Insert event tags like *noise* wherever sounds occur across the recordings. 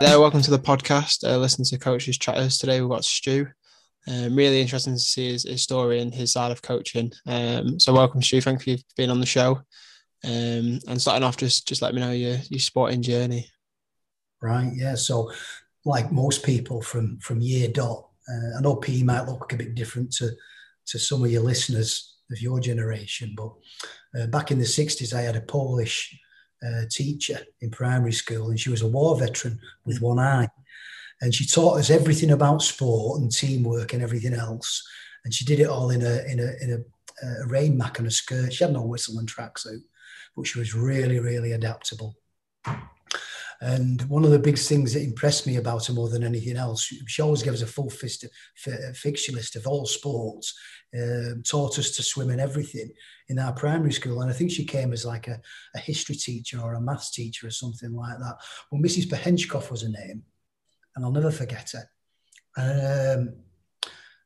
There, welcome to the podcast. Uh, listen to coaches chatters today. We've got Stu. Um, really interesting to see his, his, story and his side of coaching. Um, so, welcome, Stu. Thank you for being on the show. Um, and starting off, just just let me know your your sporting journey. Right. Yeah. So, like most people from from year dot, uh, I know PE might look a bit different to to some of your listeners of your generation, but uh, back in the '60s, I had a Polish uh, teacher in primary school, and she was a war veteran with one eye. And she taught us everything about sport and teamwork and everything else. And she did it all in a in a in a, a rain mac and a skirt. She had no whistle and tracksuit, but she was really really adaptable. And one of the big things that impressed me about her more than anything else, she always gave us a full fist, fixture list of all sports, um, taught us to swim and everything in our primary school. And I think she came as like a, a history teacher or a maths teacher or something like that. Well, Mrs. Behenchkov was her name, and I'll never forget her. Um,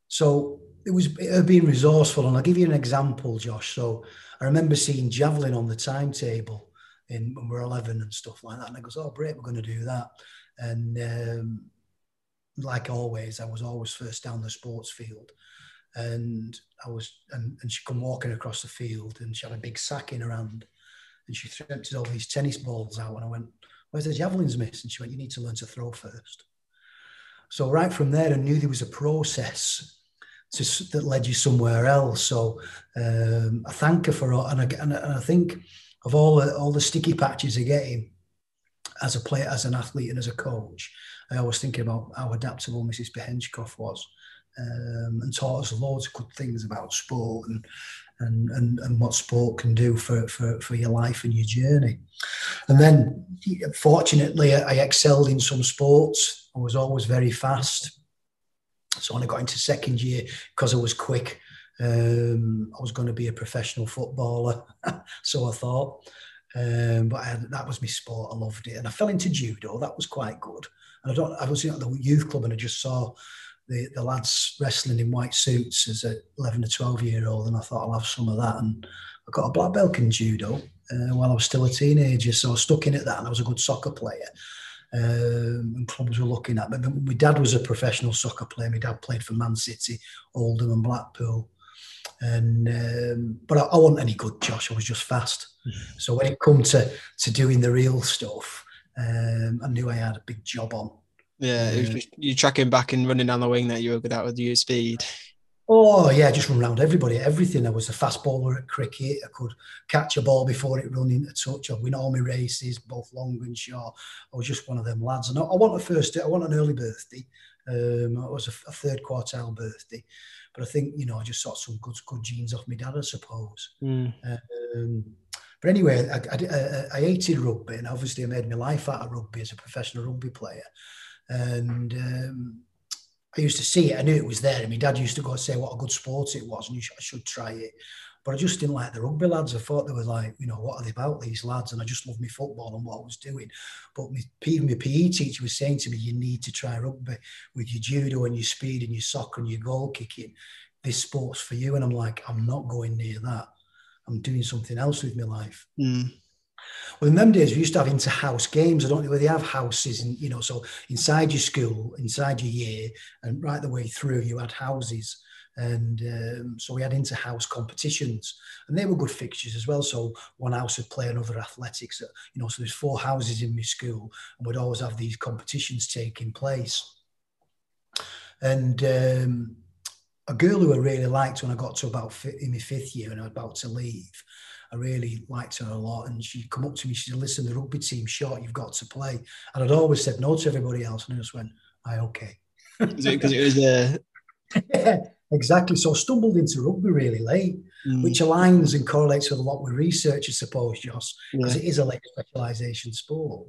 so it was her being resourceful. And I'll give you an example, Josh. So I remember seeing javelin on the timetable in when we are 11 and stuff like that. And I goes, oh, great, we're going to do that. And um, like always, I was always first down the sports field. And I was, and, and she come walking across the field and she had a big sack in her hand and she emptied all these tennis balls out. And I went, where's the javelins, miss? And she went, you need to learn to throw first. So right from there, I knew there was a process to, that led you somewhere else. So um, I thank her for, it, and I, and I think of all the, all the sticky patches are getting as a player, as an athlete, and as a coach. I always think about how adaptable Mrs. Behenchkov was um, and taught us loads of good things about sport and, and, and, and what sport can do for, for, for your life and your journey. And then, fortunately, I excelled in some sports. I was always very fast. So when I got into second year, because I was quick, um, I was going to be a professional footballer, *laughs* so I thought. Um, but had, that was my sport. I loved it, and I fell into judo. That was quite good. And I don't. I was at the youth club, and I just saw the, the lads wrestling in white suits as a 11 to 12 year old, and I thought I'll have some of that. And I got a black belt in judo uh, while I was still a teenager, so I stuck in at that, and I was a good soccer player. Um, and clubs were looking at me. My dad was a professional soccer player. My dad played for Man City, Oldham, and Blackpool. And um, but I, I wasn't any good, Josh. I was just fast. Mm-hmm. So when it come to to doing the real stuff, um, I knew I had a big job on. Yeah, it was just, you tracking back and running down the wing that you were good at with your speed. Oh yeah, just run around everybody, everything. I was a fast bowler at cricket. I could catch a ball before it run into touch. I'd win all my races, both long and short. I was just one of them lads. And I, I want a first, I want an early birthday. Um, it was a, a third quartile birthday. But I think you know I just saw some good good genes off my dad, I suppose. Mm. Um, but anyway, I, I, I, hated rugby, and obviously I made my life out of rugby as a professional rugby player. And um, I used to see it. I knew it was there. And my dad used to go and say what a good sport it was, and you should, I should try it. But I just didn't like the rugby lads. I thought they were like, you know, what are they about, these lads? And I just loved my football and what I was doing. But my, even my PE teacher was saying to me, you need to try rugby with your judo and your speed and your soccer and your goal kicking. This sport's for you. And I'm like, I'm not going near that. I'm doing something else with my life. Mm. Well, in them days, we used to have inter-house games. I don't know whether they have houses, and you know, so inside your school, inside your year, and right the way through, you had houses and um, so we had inter-house competitions and they were good fixtures as well so one house would play another athletics you know so there's four houses in my school and we'd always have these competitions taking place and um, a girl who I really liked when I got to about in my fifth year and I was about to leave I really liked her a lot. And she'd come up to me, she said, Listen, the rugby team's short, you've got to play. And I'd always said no to everybody else. And I just went, I okay. Because it, it, was a. *laughs* Yeah, Exactly. So I stumbled into rugby really late, mm. which aligns and correlates with a lot with research, I suppose, Joss, because yeah. it is a late specialisation sport.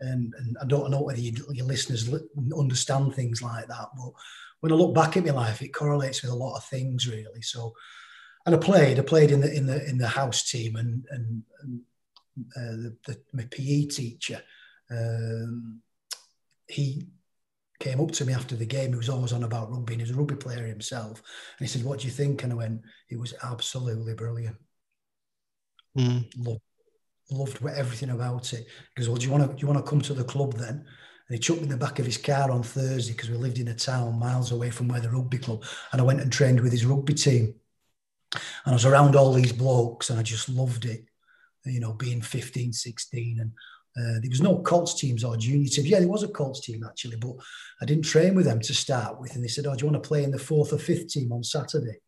And, and I don't know whether you, your listeners understand things like that, but when I look back at my life, it correlates with a lot of things, really. So, and I played, I played in the in the in the house team, and and, and uh, the, the, my PE teacher, um, he came up to me after the game. He was always on about rugby, and he was a rugby player himself. And he said, "What do you think?" And I went, "It was absolutely brilliant. Mm. Loved, loved everything about it." He goes, "Well, do you want to do you want to come to the club then?" And he took me in the back of his car on Thursday because we lived in a town miles away from where the rugby club. And I went and trained with his rugby team. And I was around all these blokes and I just loved it, you know, being 15, 16. And uh, there was no Colts teams or junior teams. Yeah, there was a Colts team actually, but I didn't train with them to start with. And they said, Oh, do you want to play in the fourth or fifth team on Saturday?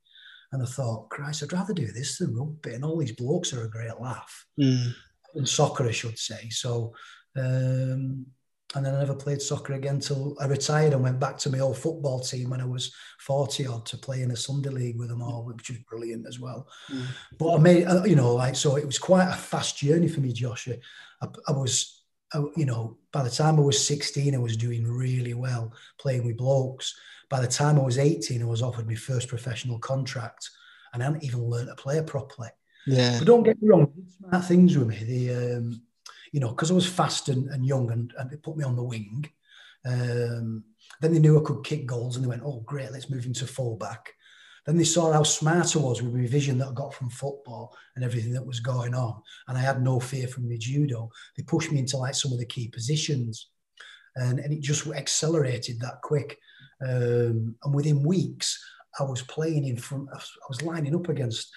And I thought, Christ, I'd rather do this than rugby. And all these blokes are a great laugh. Mm. And soccer, I should say. So, um, and then I never played soccer again until I retired and went back to my old football team when I was 40 odd to play in a Sunday league with them all, which was brilliant as well. Mm. But I made, uh, you know, like, so it was quite a fast journey for me, Joshua. I, I was, I, you know, by the time I was 16, I was doing really well playing with blokes. By the time I was 18, I was offered my first professional contract and I hadn't even learned to play properly. Yeah. But don't get me wrong, smart things with me. The, um, you know, because I was fast and, and young and, and they put me on the wing. Um, then they knew I could kick goals and they went, oh, great, let's move into fullback. Then they saw how smart I was with my vision that I got from football and everything that was going on. And I had no fear from the judo. They pushed me into like some of the key positions. And, and it just accelerated that quick. Um, and within weeks, I was playing in front, I was lining up against,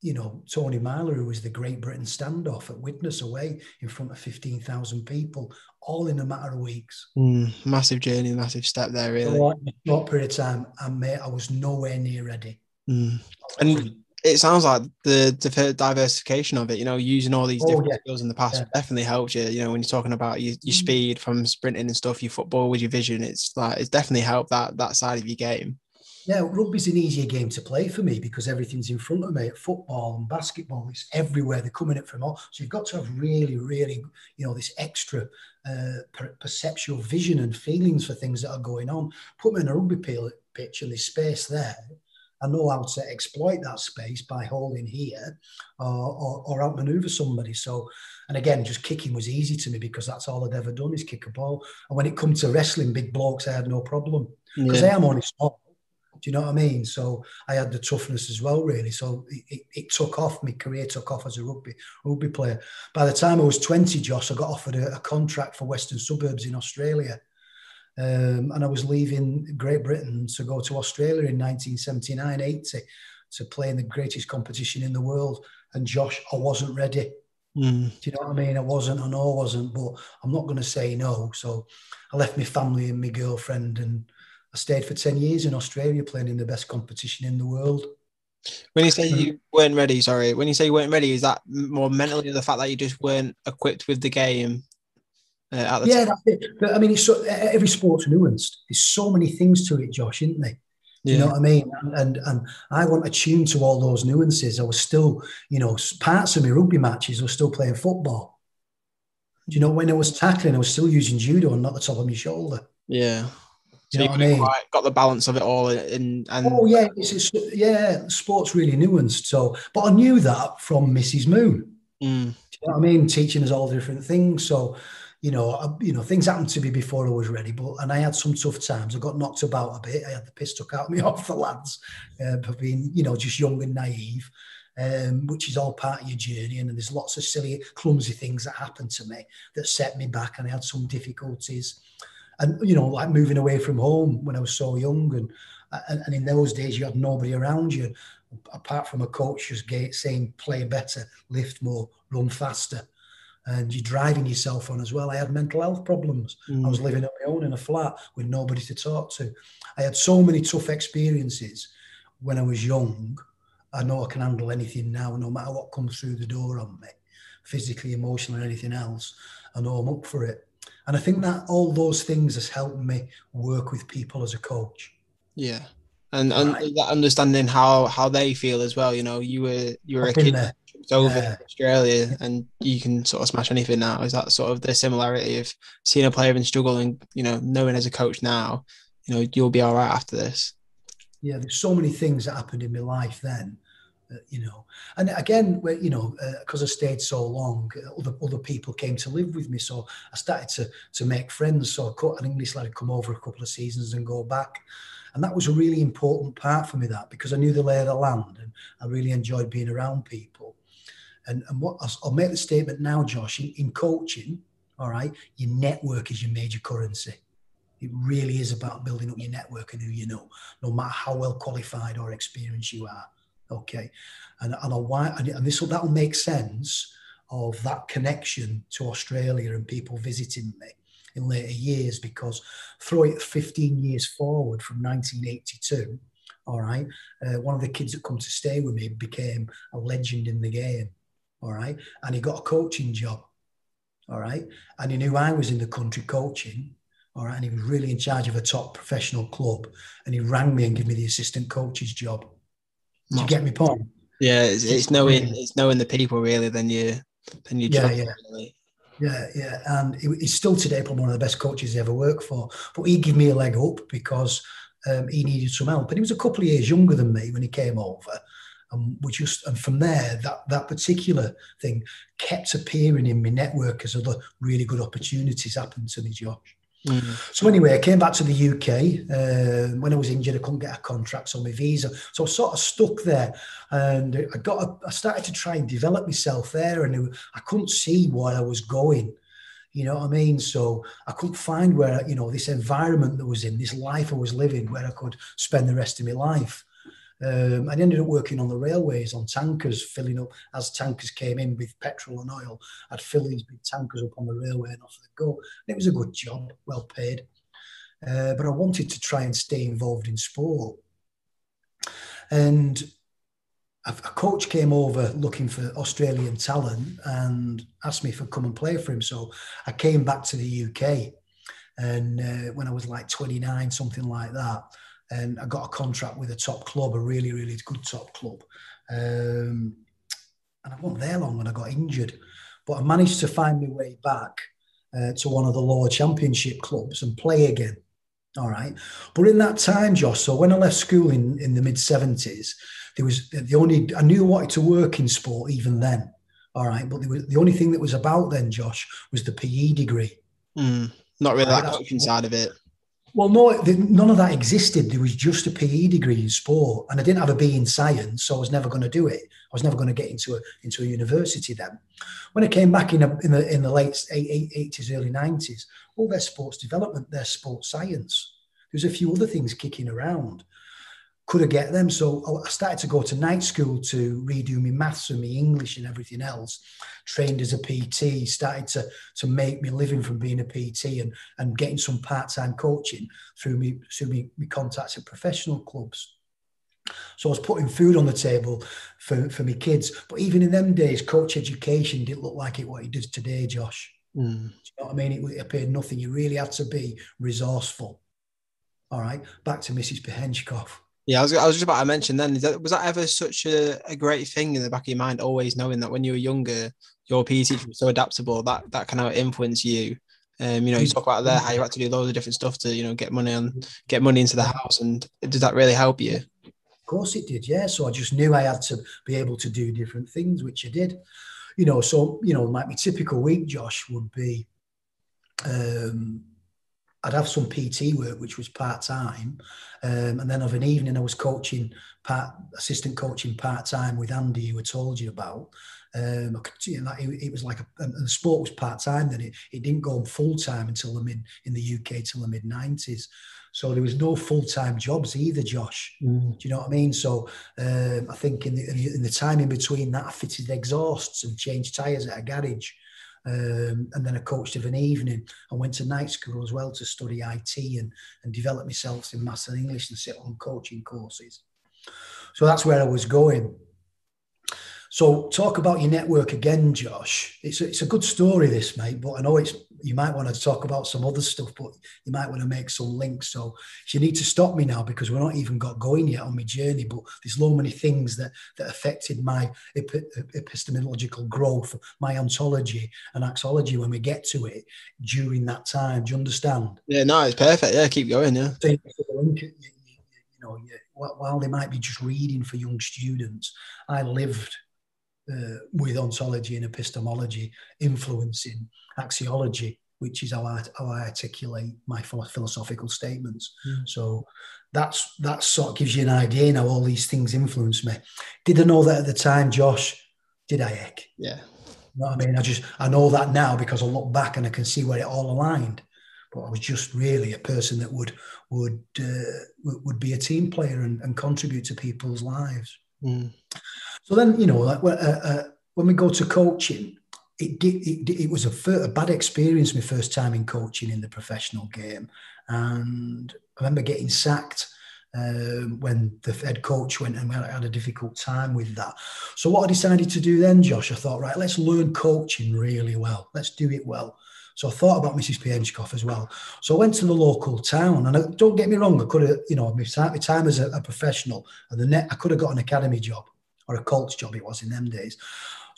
you know, Tony Myler, who was the Great Britain standoff at Widnes away in front of 15,000 people, all in a matter of weeks. Mm, massive journey, massive step there, really. So, in a short period of time, and mate, I was nowhere near ready. Mm. And it sounds like the, diversification of it, you know, using all these oh, different oh, yeah. skills in the past yeah. definitely helped you. You know, when you're talking about your, your mm. speed from sprinting and stuff, your football with your vision, it's like it's definitely helped that that side of your game. Yeah, rugby's an easier game to play for me because everything's in front of me. Football and basketball, it's everywhere. They're coming at from all. So you've got to have really, really, you know, this extra uh, per- perceptual vision and feelings for things that are going on. Put me in a rugby pitch and there's space there I know how to exploit that space by holding here or, or, or outmaneuver somebody. So, and again, just kicking was easy to me because that's all I'd ever done is kick a ball. And when it comes to wrestling, big blokes, I had no problem because yeah. I am only small. Do you know what I mean? So I had the toughness as well, really. So it, it, it, took off. My career took off as a rugby rugby player. By the time I was 20, Josh, I got offered a, a contract for Western Suburbs in Australia um, and I was leaving Great Britain to go to Australia in 1979 80 to play in the greatest competition in the world. And Josh, I wasn't ready. Mm. Do you know what I mean? I wasn't, I know I wasn't, but I'm not going to say no. So I left my family and my girlfriend and I stayed for 10 years in Australia playing in the best competition in the world. When you say you weren't ready, sorry, when you say you weren't ready, is that more mentally the fact that you just weren't equipped with the game uh, yeah, that's it. But I mean, it's so, every sport's nuanced. There's so many things to it, Josh, isn't there? Yeah. You know what I mean? And, and, and I want to tune to all those nuances. I was still, you know, parts of my rugby matches were still playing football. Do you know when I was tackling, I was still using judo and not the top of my shoulder. Yeah. So you, know I mean? got the balance of it all in, and oh yeah, it's, it's, yeah, sport's really nuanced. So, but I knew that from Mrs. Moon. Mm. Do you know what I mean? Teaching us all different things. So you know, I, you know, things happened to me before I was ready, but and I had some tough times. I got knocked about a bit. I had the piss took out of me *laughs* off the lads uh, for being, you know, just young and naive, um, which is all part of your journey. And there's lots of silly, clumsy things that happened to me that set me back, and I had some difficulties. And you know, like moving away from home when I was so young, and and, and in those days you had nobody around you apart from a coach just saying play better, lift more, run faster and you're driving yourself on as well. I had mental health problems. Mm. I was living on my own in a flat with nobody to talk to. I had so many tough experiences when I was young. I know I can handle anything now, no matter what comes through the door on me, physically, emotionally, anything else. I know I'm up for it. And I think that all those things has helped me work with people as a coach. Yeah. And, and right. that understanding how how they feel as well. You know, you were you were I've a kid over yeah. Australia and you can sort of smash anything now. Is that sort of the similarity of seeing a player and struggle and, you know, knowing as a coach now, you know, you'll be all right after this? Yeah, there's so many things that happened in my life then. Uh, you know, and again, you know, because uh, I stayed so long, other other people came to live with me, so I started to to make friends. So I caught an English lad come over a couple of seasons and go back, and that was a really important part for me. That because I knew the lay of the land, and I really enjoyed being around people. And, and what I'll make the statement now, Josh, in, in coaching, All right. Your network is your major currency. It really is about building up your network and who you know, no matter how well qualified or experienced you are. Okay. And, and, why, and this will, that'll make sense of that connection to Australia and people visiting me in later years because throw it 15 years forward from 1982 all right uh, one of the kids that come to stay with me became a legend in the game all right and he got a coaching job all right and he knew i was in the country coaching all right and he was really in charge of a top professional club and he rang me and gave me the assistant coach's job do you get me point yeah it's, it's knowing it's knowing the people really than you than you yeah, yeah. Really. Yeah, yeah, and he's still today probably one of the best coaches he ever worked for. But he gave me a leg up because um, he needed some help, and he was a couple of years younger than me when he came over. And we just and from there, that that particular thing kept appearing in my network as other really good opportunities happened to me, Josh. Mm-hmm. So anyway, I came back to the UK. Uh, when I was injured, I couldn't get a contract on my visa, so I was sort of stuck there. And I got, a, I started to try and develop myself there, and I couldn't see where I was going. You know what I mean? So I couldn't find where you know this environment that was in, this life I was living, where I could spend the rest of my life. Um, I ended up working on the railways on tankers, filling up as tankers came in with petrol and oil. I'd fill these big tankers up on the railway and off they go. And it was a good job, well paid. Uh, but I wanted to try and stay involved in sport. And a, a coach came over looking for Australian talent and asked me if I'd come and play for him. So I came back to the UK. And uh, when I was like 29, something like that, and I got a contract with a top club, a really, really good top club. Um, and I wasn't there long when I got injured, but I managed to find my way back uh, to one of the lower championship clubs and play again. All right. But in that time, Josh, so when I left school in, in the mid 70s, there was the only, I knew I wanted to work in sport even then. All right. But was, the only thing that was about then, Josh, was the PE degree. Mm, not really right, that coaching side of it. Well, no, none of that existed. There was just a PE degree in sport, and I didn't have a B in science, so I was never going to do it. I was never going to get into a into a university then. When I came back in, a, in the in the late eighties, early nineties, all their sports development, their sports science. There's a few other things kicking around, could I get them? So I started to go to night school to redo my maths and my English and everything else. Trained as a PT, started to, to make me living from being a PT and, and getting some part-time coaching through me through me, me contacts at professional clubs. So I was putting food on the table for, for my kids. But even in them days, coach education didn't look like it what it does today, Josh. Mm. you know what I mean? It, it paid nothing. You really had to be resourceful. All right. Back to Mrs. Pehenchkov. Yeah, I was, I was just about to mention then, that, was that ever such a, a great thing in the back of your mind, always knowing that when you were younger, your PE teacher was so adaptable, that that kind of influence you? Um, you know, you talk about there how you had to do loads of different stuff to, you know, get money on, get money into the house. And did that really help you? Of course it did, yeah. So I just knew I had to be able to do different things, which I did. You know, so, you know, my, my typical week, Josh, would be um, I'd have some PT work, which was part time, um, and then of an evening I was coaching part assistant coaching part time with Andy, who I told you about. Um, I could, you know, it, it was like a, the sport was part time. Then it, it didn't go on full time until the mid in the UK till the mid nineties. So there was no full time jobs either, Josh. Mm. Do you know what I mean? So um, I think in the, in the time in between that, I fitted exhausts and changed tyres at a garage. Um, and then I coached of an evening. I went to night school as well to study IT and, and develop myself in maths and English and sit on coaching courses. So that's where I was going. So talk about your network again, Josh. It's a, it's a good story, this mate. But I know it's you might want to talk about some other stuff, but you might want to make some links. So you need to stop me now because we're not even got going yet on my journey. But there's so many things that that affected my epistemological growth, my ontology and axiology when we get to it during that time. Do you understand? Yeah, no, it's perfect. Yeah, keep going. Yeah. you know, while they might be just reading for young students, I lived uh, with ontology and epistemology influencing axiology, which is how I, how I articulate my philosophical statements. Mm. So that's that sort of gives you an idea now all these things influence me. Did I know that at the time, Josh? Did I, Eck? Yeah. You know what I mean? I just I know that now because I look back and I can see where it all aligned. But I was just really a person that would would uh, would be a team player and, and contribute to people's lives. Mm. So then, you know, like uh, uh, when we go to coaching, it it, it was a, a, bad experience my first time in coaching in the professional game, and I remember getting sacked um, when the head coach went and I had a difficult time with that. So what I decided to do then, Josh, I thought, right, let's learn coaching really well. Let's do it well. So I thought about Mrs. Pienchkov as well. So I went to the local town, and I, don't get me wrong, I could have, you know, my time, my time as a, a professional, and the net, I could have got an academy job or a Colts job. It was in them days.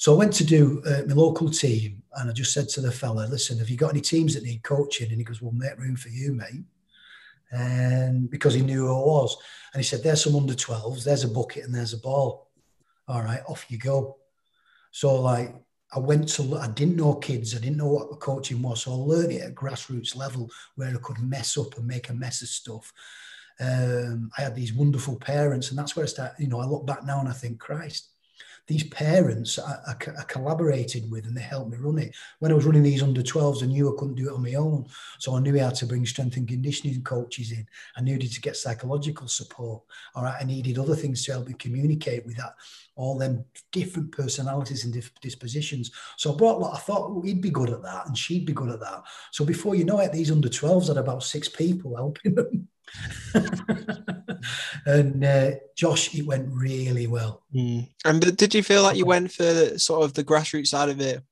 So I went to do uh, my local team, and I just said to the fella, "Listen, have you got any teams that need coaching?" And he goes, "Well, make room for you, mate." And because he knew who I was, and he said, "There's some under 12s. There's a bucket and there's a ball. All right, off you go." So like I went to, I didn't know kids, I didn't know what coaching was. So I learned it at grassroots level where I could mess up and make a mess of stuff. Um, I had these wonderful parents, and that's where I start. You know, I look back now and I think, Christ, these parents I, I, I, collaborated with and they helped me run it. When I was running these under 12s, I knew I couldn't do it on my own. So I knew how to bring strength and conditioning coaches in. I needed to get psychological support. All right. I needed other things to help me communicate with that, all them different personalities and dispositions. So I brought, I thought he'd be good at that and she'd be good at that. So before you know it, these under 12s had about six people helping them. *laughs* *laughs* and uh, Josh, it went really well. Mm. And did you feel like you went for sort of the grassroots side of it?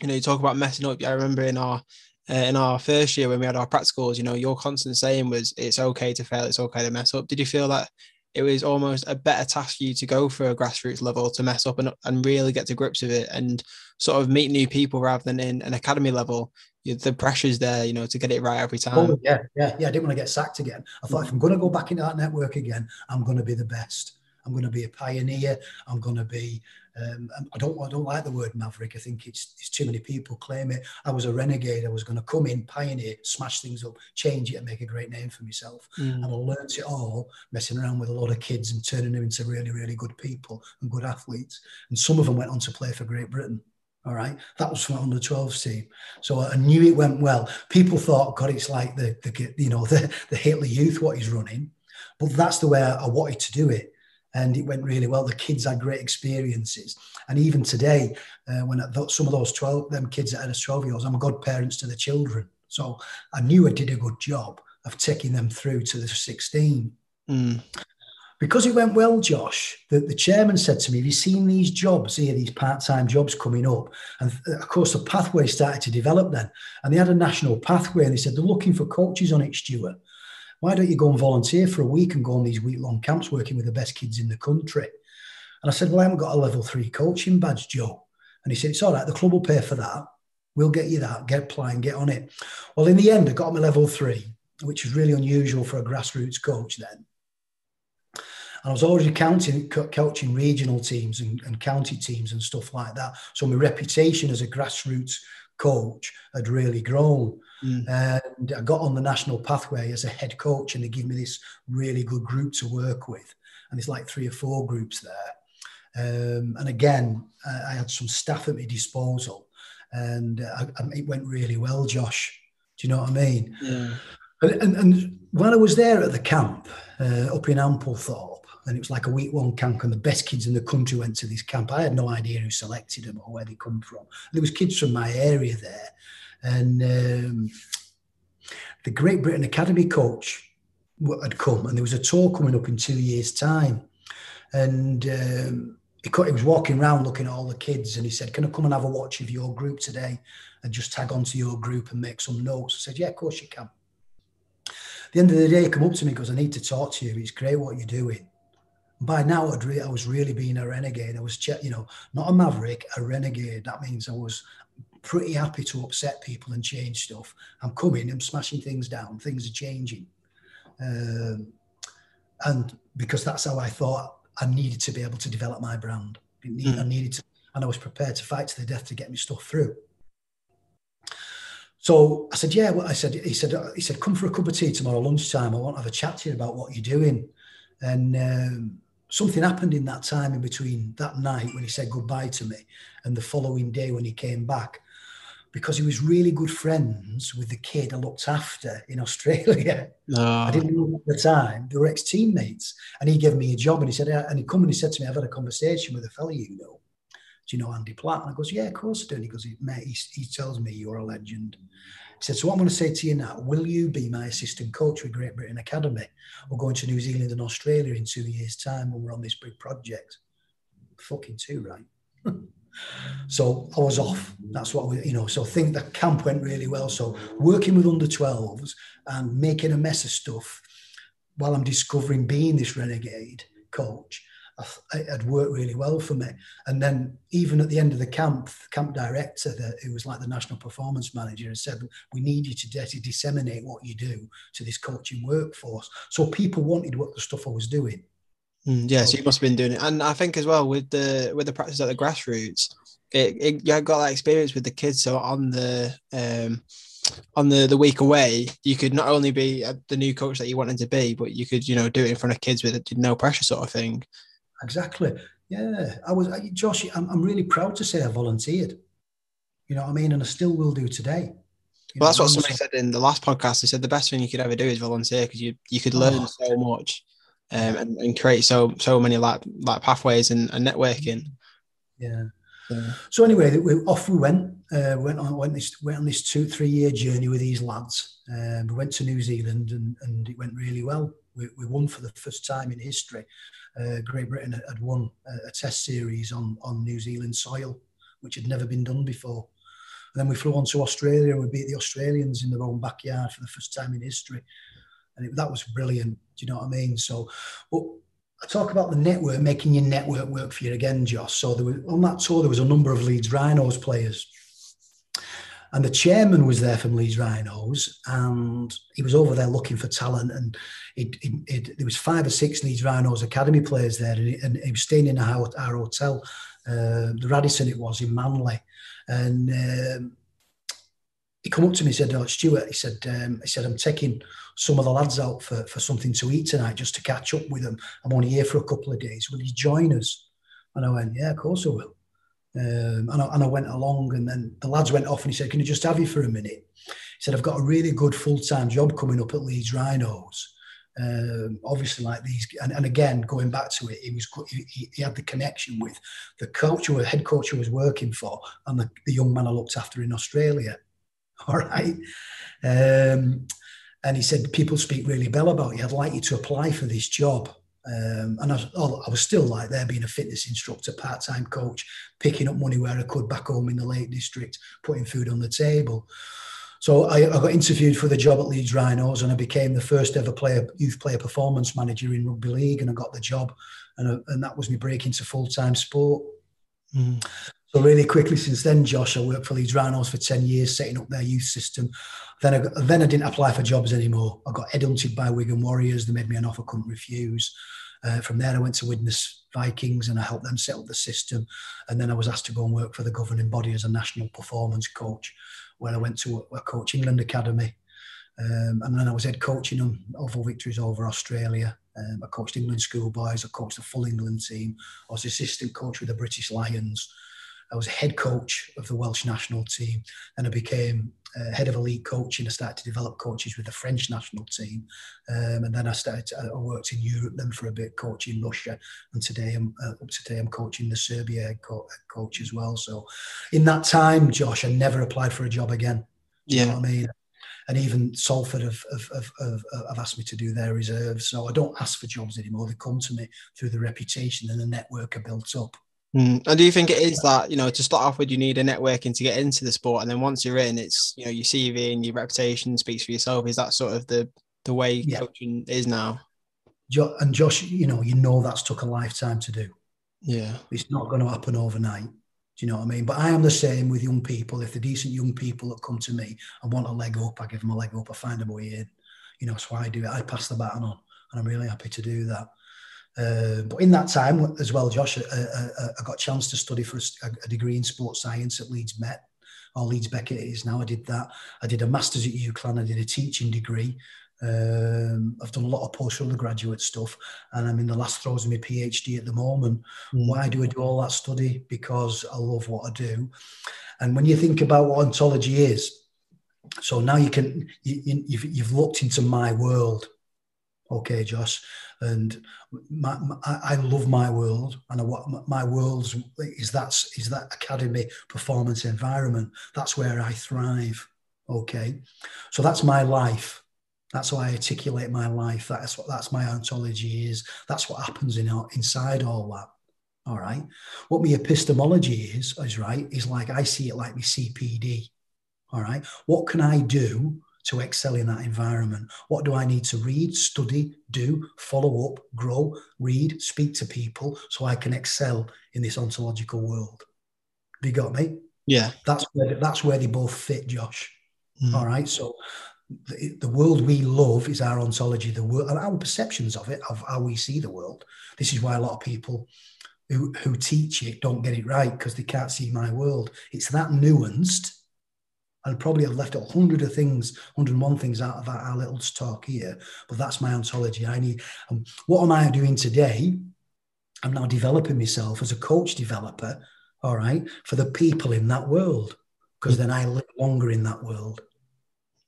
You know, you talk about messing up. I remember in our uh, in our first year when we had our practicals, you know, your constant saying was, "It's okay to fail. It's okay to mess up." Did you feel that it was almost a better task for you to go for a grassroots level to mess up and, and really get to grips with it and sort of meet new people rather than in an academy level. The pressure's there you know to get it right every time. Oh, yeah yeah yeah i didn't want to get sacked again. I thought if i'm going to go back into that network again i'm going to be the best. I'm going to be a pioneer. I'm going to be um, I don't I don't like the word maverick. I think it's it's too many people claim it. I was a renegade. I was going to come in, pioneer, smash things up, change it, and make a great name for myself. Mm. And I learnt it all messing around with a lot of kids and turning them into really really good people and good athletes. And some of them went on to play for Great Britain. All right, that was from under 12s team. So I knew it went well. People thought, God, it's like the, the you know *laughs* the the Hitler Youth what he's running, but that's the way I wanted to do it and it went really well. The kids had great experiences, and even today, uh, when I, some of those twelve them kids that had us twelve year olds, I'm godparents to the children, so I knew I did a good job of taking them through to the sixteen. Mm. Because it went well, Josh, the, the chairman said to me, Have you seen these jobs here, these part time jobs coming up? And of course, the pathway started to develop then. And they had a national pathway, and they said, They're looking for coaches on it, Stuart why don't you go and volunteer for a week and go on these week long camps working with the best kids in the country? And I said, Well, I haven't got a level three coaching badge, Joe. And he said, It's all right, the club will pay for that. We'll get you that, get applying, get on it. Well, in the end, I got my level three, which was really unusual for a grassroots coach then. And I was already counting, coaching regional teams and, and county teams and stuff like that. So my reputation as a grassroots coach had really grown. Mm. And I got on the national pathway as a head coach, and they give me this really good group to work with. And it's like three or four groups there. Um, and again, I, I had some staff at my disposal, and uh, I, it went really well, Josh. Do you know what I mean? Yeah. And, and, and when I was there at the camp uh, up in Ampleforth, and it was like a week one camp, and the best kids in the country went to this camp. I had no idea who selected them or where they come from. There was kids from my area there, and um, the Great Britain Academy coach had come, and there was a tour coming up in two years' time, and. Um, he, was walking around looking at all the kids and he said, Can I come and have a watch of your group today and just tag onto your group and make some notes? I said, Yeah, of course you can. At the end of the day, he come up to me because I need to talk to you. It's great what you're doing by now I'd re- I was really being a renegade. I was, you know, not a maverick, a renegade. That means I was pretty happy to upset people and change stuff. I'm coming, I'm smashing things down, things are changing. Um, and because that's how I thought I needed to be able to develop my brand. Need, mm. I needed to, and I was prepared to fight to the death to get my stuff through. So I said, yeah. Well, I said, he said, he said, come for a cup of tea tomorrow lunchtime. I want to have a chat to you about what you're doing. And um, something happened in that time in between that night when he said goodbye to me and the following day when he came back because he was really good friends with the kid I looked after in Australia. No. *laughs* Ah. I didn't know at the time. They were ex-teammates. And he gave me a job and he said, and he come and he said to me, I've had a conversation with a fellow you know. Do you know Andy Platt? And I goes, yeah, of course I do. And he goes, mate, he, he tells me you're a legend. Said, so what I'm going to say to you now, will you be my assistant coach with Great Britain Academy? We're going to New Zealand and Australia in two years' time when we're on this big project. Fucking two, right? *laughs* So I was off. That's what we, you know. So I think the camp went really well. So working with under 12s and making a mess of stuff while I'm discovering being this renegade coach, it had worked really well for me. And then even at the end of the camp, the camp director, that who was like the national performance manager, said, "We need you to, to disseminate what you do to this coaching workforce." So people wanted what the stuff I was doing. Mm, yeah, so you must have been doing it, and I think as well with the with the practice at the grassroots, it, it you got that experience with the kids. So on the um, on the the week away, you could not only be the new coach that you wanted to be, but you could you know do it in front of kids with no pressure sort of thing. Exactly. Yeah, I was Josh. I'm, I'm really proud to say I volunteered. You know what I mean, and I still will do today. You well, that's what somebody said in the last podcast. They said the best thing you could ever do is volunteer because you you could learn oh. so much um, and, and create so so many like like pathways and, and networking. Yeah. yeah. So anyway, we, off we went. Uh, went on went this went on this two three year journey with these lads. Um, we went to New Zealand and, and it went really well. We, we won for the first time in history. Uh, Great Britain had won a, test series on on New Zealand soil, which had never been done before. And then we flew on to Australia we beat the Australians in their own backyard for the first time in history and it, that was brilliant. Do you know what I mean? So, but I talk about the network, making your network work for you again, Josh. So there was, on that tour, there was a number of Leeds Rhinos players. And the chairman was there from Leeds Rhinos, and he was over there looking for talent. And it, it, it, there was five or six Leeds Rhinos academy players there, and, and he was staying in our, our hotel, uh, the Radisson it was in Manly. And um, he come up to me and said, "Oh, Stuart," he said, um, "He said I'm taking some of the lads out for, for something to eat tonight, just to catch up with them. I'm only here for a couple of days. Will you join us?" And I went, "Yeah, of course I will." Um, and, I, and I went along, and then the lads went off, and he said, "Can you just have you for a minute?" He said, "I've got a really good full time job coming up at Leeds Rhinos." Um, obviously, like these, and, and, again, going back to it, he was he, he had the connection with the coach, who head coach, was working for, and the, the young man I looked after in Australia. *laughs* All right. Um, and he said, people speak really well about you. I'd like you to apply for this job. Um, and I, oh, I, was still like there being a fitness instructor, part-time coach, picking up money where I could back home in the Lake District, putting food on the table. So I, I, got interviewed for the job at Leeds Rhinos, and I became the first ever player youth player performance manager in rugby league, and I got the job, and, I, and that was me break into full time sport. Mm. So really quickly since then, Josh, I worked for Leeds Rhinos for 10 years, setting up their youth system. Then I, then I didn't apply for jobs anymore. I got headhunted by Wigan Warriors. They made me an offer, couldn't refuse. Uh, from there, I went to Widnes Vikings and I helped them set up the system. And then I was asked to go and work for the governing body as a national performance coach, where I went to a, a Coach England Academy. Um, and then I was head coaching on Oval Victories over Australia. Um, I coached England schoolboys. I coached the full England team. I was assistant coach with the British Lions. I was head coach of the Welsh national team, and I became uh, head of elite coaching. I started to develop coaches with the French national team, um, and then I started. To, I worked in Europe then for a bit, coaching Russia, and today I'm uh, today I'm coaching the Serbia head, co- coach as well. So, in that time, Josh, I never applied for a job again. yeah, you know I mean and even Salford have, have, have, have, asked me to do their reserves. So I don't ask for jobs anymore. They come to me through the reputation and the network I built up. Mm. And do you think it is that you know to start off with you need a networking to get into the sport, and then once you're in, it's you know your CV and your reputation speaks for yourself. Is that sort of the the way yeah. coaching is now? And Josh, you know, you know that's took a lifetime to do. Yeah, it's not going to happen overnight. Do you know what I mean? But I am the same with young people. If the decent young people that come to me and want a leg up, I give them a leg up. I find a way in. You know, that's why I do it. I pass the baton on, and I'm really happy to do that. Uh, but in that time as well, Josh, I, I, I got a chance to study for a, a, degree in sports science at Leeds Met, or Leeds Beckett it is now. I did that. I did a master's at UCLan. I did a teaching degree. Um, I've done a lot of post undergraduate stuff, and I'm in the last throes of my PhD at the moment. Mm. Why do I do all that study? Because I love what I do. And when you think about what ontology is, so now you can you, you've, you've looked into my world, okay, Josh, and my, my, I love my world, and what my world is that is is that academy performance environment. That's where I thrive. Okay, so that's my life. That's how I articulate my life. That's what that's my ontology is. That's what happens in our, inside all that. All right. What my epistemology is, is right, is like I see it like my CPD. All right. What can I do to excel in that environment? What do I need to read, study, do, follow up, grow, read, speak to people so I can excel in this ontological world? Have you got me? Yeah. That's where that's where they both fit, Josh. Mm. All right. So the, the, world we love is our ontology, the world, and our perceptions of it, of how we see the world. This is why a lot of people who, who teach it don't get it right because they can't see my world. It's that nuanced. And probably I've left a hundred of things, 101 things out of our little talk here, but that's my ontology. I need, um, what am I doing today? I'm now developing myself as a coach developer, all right, for the people in that world, because then I live longer in that world.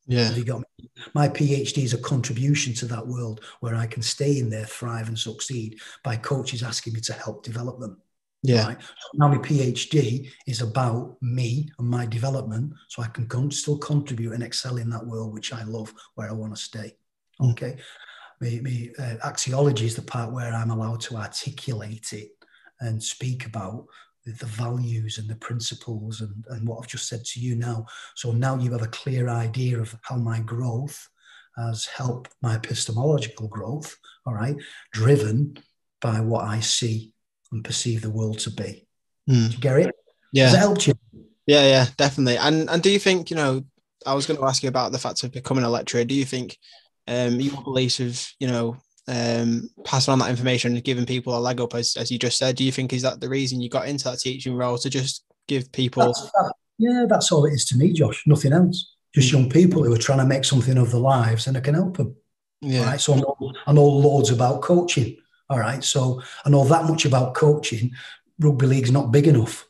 Yeah. Have you got me? My PhD is a contribution to that world where I can stay in there, thrive, and succeed by coaches asking me to help develop them. Yeah. Right? Now my PhD is about me and my development, so I can con- still contribute and excel in that world which I love, where I want to stay. Mm. Okay. Me uh, axiology is the part where I'm allowed to articulate it and speak about the, the values and the principles and, and what I've just said to you now. So now you have a clear idea of how my growth has helped my epistemological growth, all right, driven by what I see and perceive the world to be. Mm. You get it? Yeah. Has it helped you? Yeah, yeah, definitely. And and do you think, you know, I was going to ask you about the fact of becoming a lecturer. Do you think um, your beliefs of, you know, um, passing on that information and giving people a leg up, as, as you just said. Do you think is that the reason you got into that teaching role to just give people? That's, that, yeah, that's all it is to me, Josh. Nothing else. Just mm. young people who are trying to make something of their lives, and I can help them. Yeah. Right. So I know, I know loads about coaching. All right. So I know that much about coaching. Rugby league's not big enough.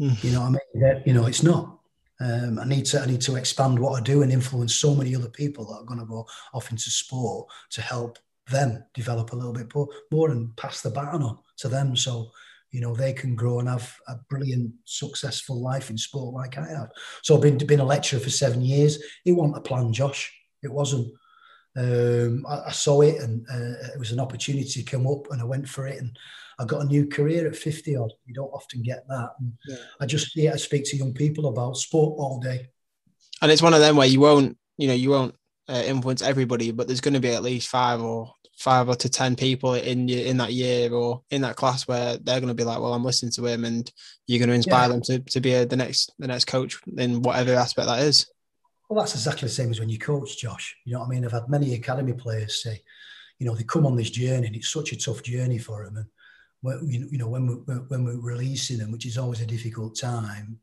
Mm. You know what I mean? You know, it's not. Um, I need to I need to expand what I do and influence so many other people that are going to go off into sport to help them develop a little bit more and pass the baton on to them so you know they can grow and have a brilliant successful life in sport like I have so I've been, been a lecturer for seven years it wasn't a plan Josh it wasn't um, I, I, saw it and uh, it was an opportunity to come up and I went for it and I got a new career at 50 odd you don't often get that yeah. I just yeah I speak to young people about sport all day and it's one of them where you won't you know you won't uh, influence everybody, but there's going to be at least five or five or to ten people in in that year or in that class where they're going to be like, well, I'm listening to him, and you're going to inspire yeah. them to, to be a, the next the next coach in whatever aspect that is. Well, that's exactly the same as when you coach, Josh. You know what I mean? I've had many academy players say, you know, they come on this journey, and it's such a tough journey for them, and you know when we when we're releasing them, which is always a difficult time.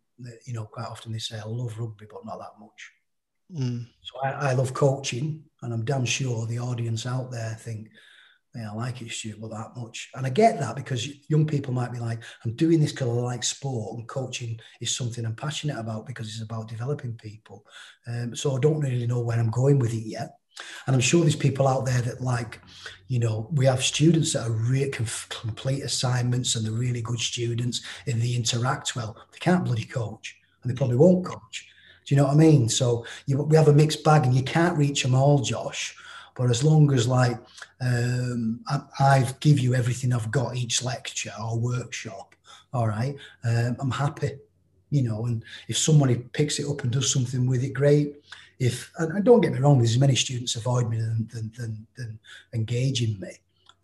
You know, quite often they say, "I love rugby, but not that much." Mm. So I, I, love coaching, and I'm damn sure the audience out there think, yeah, I like it, Stu, but that much. And I get that because young people might be like, I'm doing this because I like sport, and coaching is something I'm passionate about because it's about developing people. Um, so I don't really know where I'm going with it yet. And I'm sure there's people out there that like, you know, we have students that are really complete assignments and they're really good students and they interact well. They can't bloody coach and they probably won't coach. Do you know what I mean? So you, we have a mixed bag, and you can't reach them all, Josh. But as long as like um, I, I, give you everything I've got each lecture or workshop, all right, um, I'm happy. You know, and if somebody picks it up and does something with it, great. If and don't get me wrong, there's many students avoid me than than, than, than engaging me.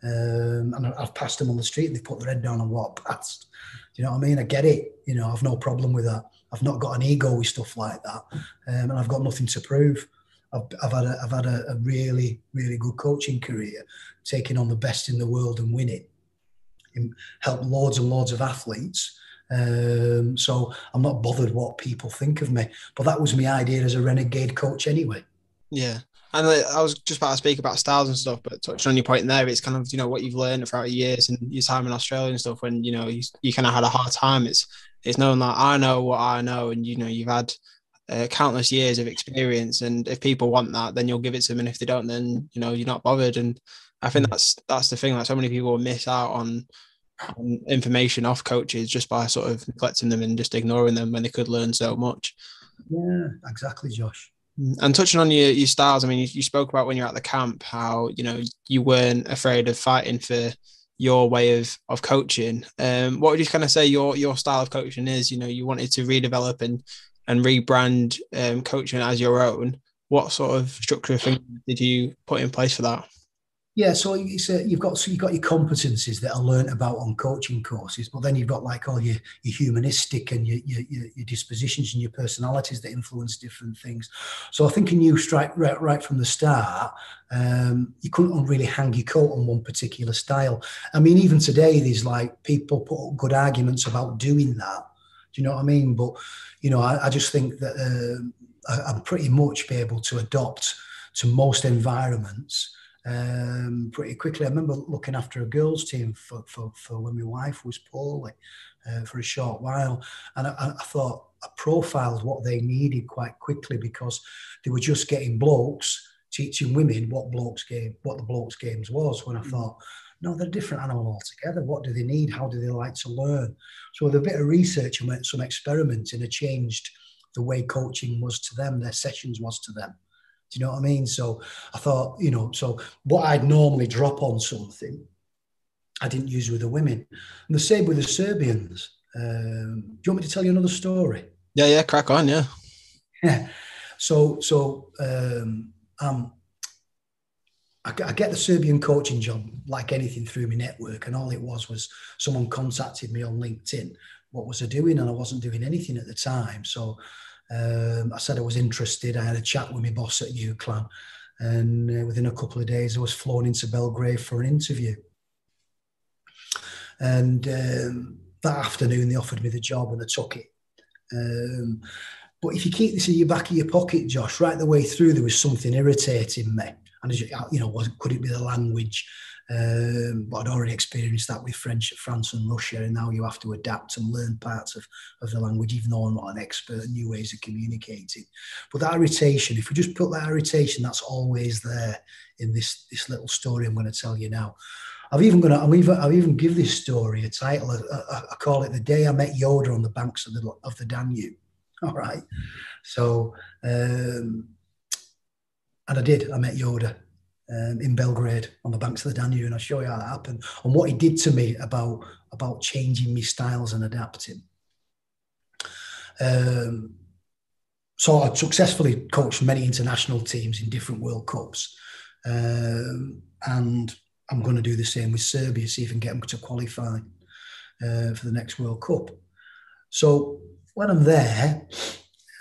Um, and I've passed them on the street and they've put their head down and walk past. You know what I mean? I get it. You know, I've no problem with that. I've not got an ego with stuff like that, um, and I've got nothing to prove. I've, had a, I've had a, a, really really good coaching career, taking on the best in the world and winning, and help loads and loads of athletes. Um, so I'm not bothered what people think of me. But that was my idea as a renegade coach anyway. Yeah. And I was just about to speak about styles and stuff, but touching on your point there, it's kind of you know what you've learned throughout your years and your time in Australia and stuff. When you know you, you kind of had a hard time, it's it's knowing that I know what I know, and you know you've had uh, countless years of experience, and if people want that, then you'll give it to them, and if they don't, then you know you're not bothered. And I think mm. that's that's the thing. Like so many people miss out on, on information off coaches just by sort of neglecting them and just ignoring them when they could learn so much. Yeah, exactly, Josh. And touching on your, your styles, I mean, you, you, spoke about when you're at the camp how you know you weren't afraid of fighting for your way of of coaching. Um, what would you kind of say your your style of coaching is? You know, you wanted to redevelop and and rebrand um, coaching as your own. What sort of structure did you put in place for that? Yeah, so it's a, you've got so you've got your competencies that are learnt about on coaching courses, but then you've got like all your, your humanistic and your, your, your dispositions and your personalities that influence different things. So I think in you strike right, right from the start, um, you couldn't really hang your coat on one particular style. I mean, even today, there's like people put good arguments about doing that. Do you know what I mean? But you know, I, I just think that uh, I, I'm pretty much be able to adopt to most environments um, pretty quickly. I remember looking after a girls' team for, for, for when my wife was poorly uh, for a short while. And I, I, thought I profiled what they needed quite quickly because they were just getting blokes teaching women what blokes game, what the blokes games was. When I mm. thought, no, they're a different animal altogether. What do they need? How do they like to learn? So with a bit of research and some experiments, experimenting, it changed the way coaching was to them, their sessions was to them. Do you know what I mean? So I thought, you know, so what I'd normally drop on something, I didn't use with the women. And the same with the Serbians. Um, do you want me to tell you another story? Yeah, yeah, crack on, yeah. Yeah. *laughs* So, so um, um, I, get the Serbian coaching job like anything through my network, and all it was was someone contacted me on LinkedIn. What was I doing? And I wasn't doing anything at the time. So um, I said I was interested. I had a chat with my boss at UCLan, and uh, within a couple of days, I was flown into Belgrade for an interview. And um, that afternoon, they offered me the job, and I took it. Um, but if you keep this in your back of your pocket, Josh, right the way through, there was something irritating me. And you know, was, could it be the language? Um, but I'd already experienced that with French, France, and Russia, and now you have to adapt and learn parts of, of the language, even though I'm not an expert, in new ways of communicating. But that irritation, if we just put that irritation, that's always there in this this little story I'm going to tell you now. I've even gonna I've even I've even give this story a title. I, I, I call it "The Day I Met Yoda on the Banks of the of the Danube." *laughs* All right, so um, and I did. I met Yoda um, in Belgrade on the banks of the Danube, and I'll show you how that happened and what he did to me about about changing my styles and adapting. Um, so I successfully coached many international teams in different World Cups, um, and I'm going to do the same with Serbia, see if I can get them to qualify uh, for the next World Cup. So when I'm there,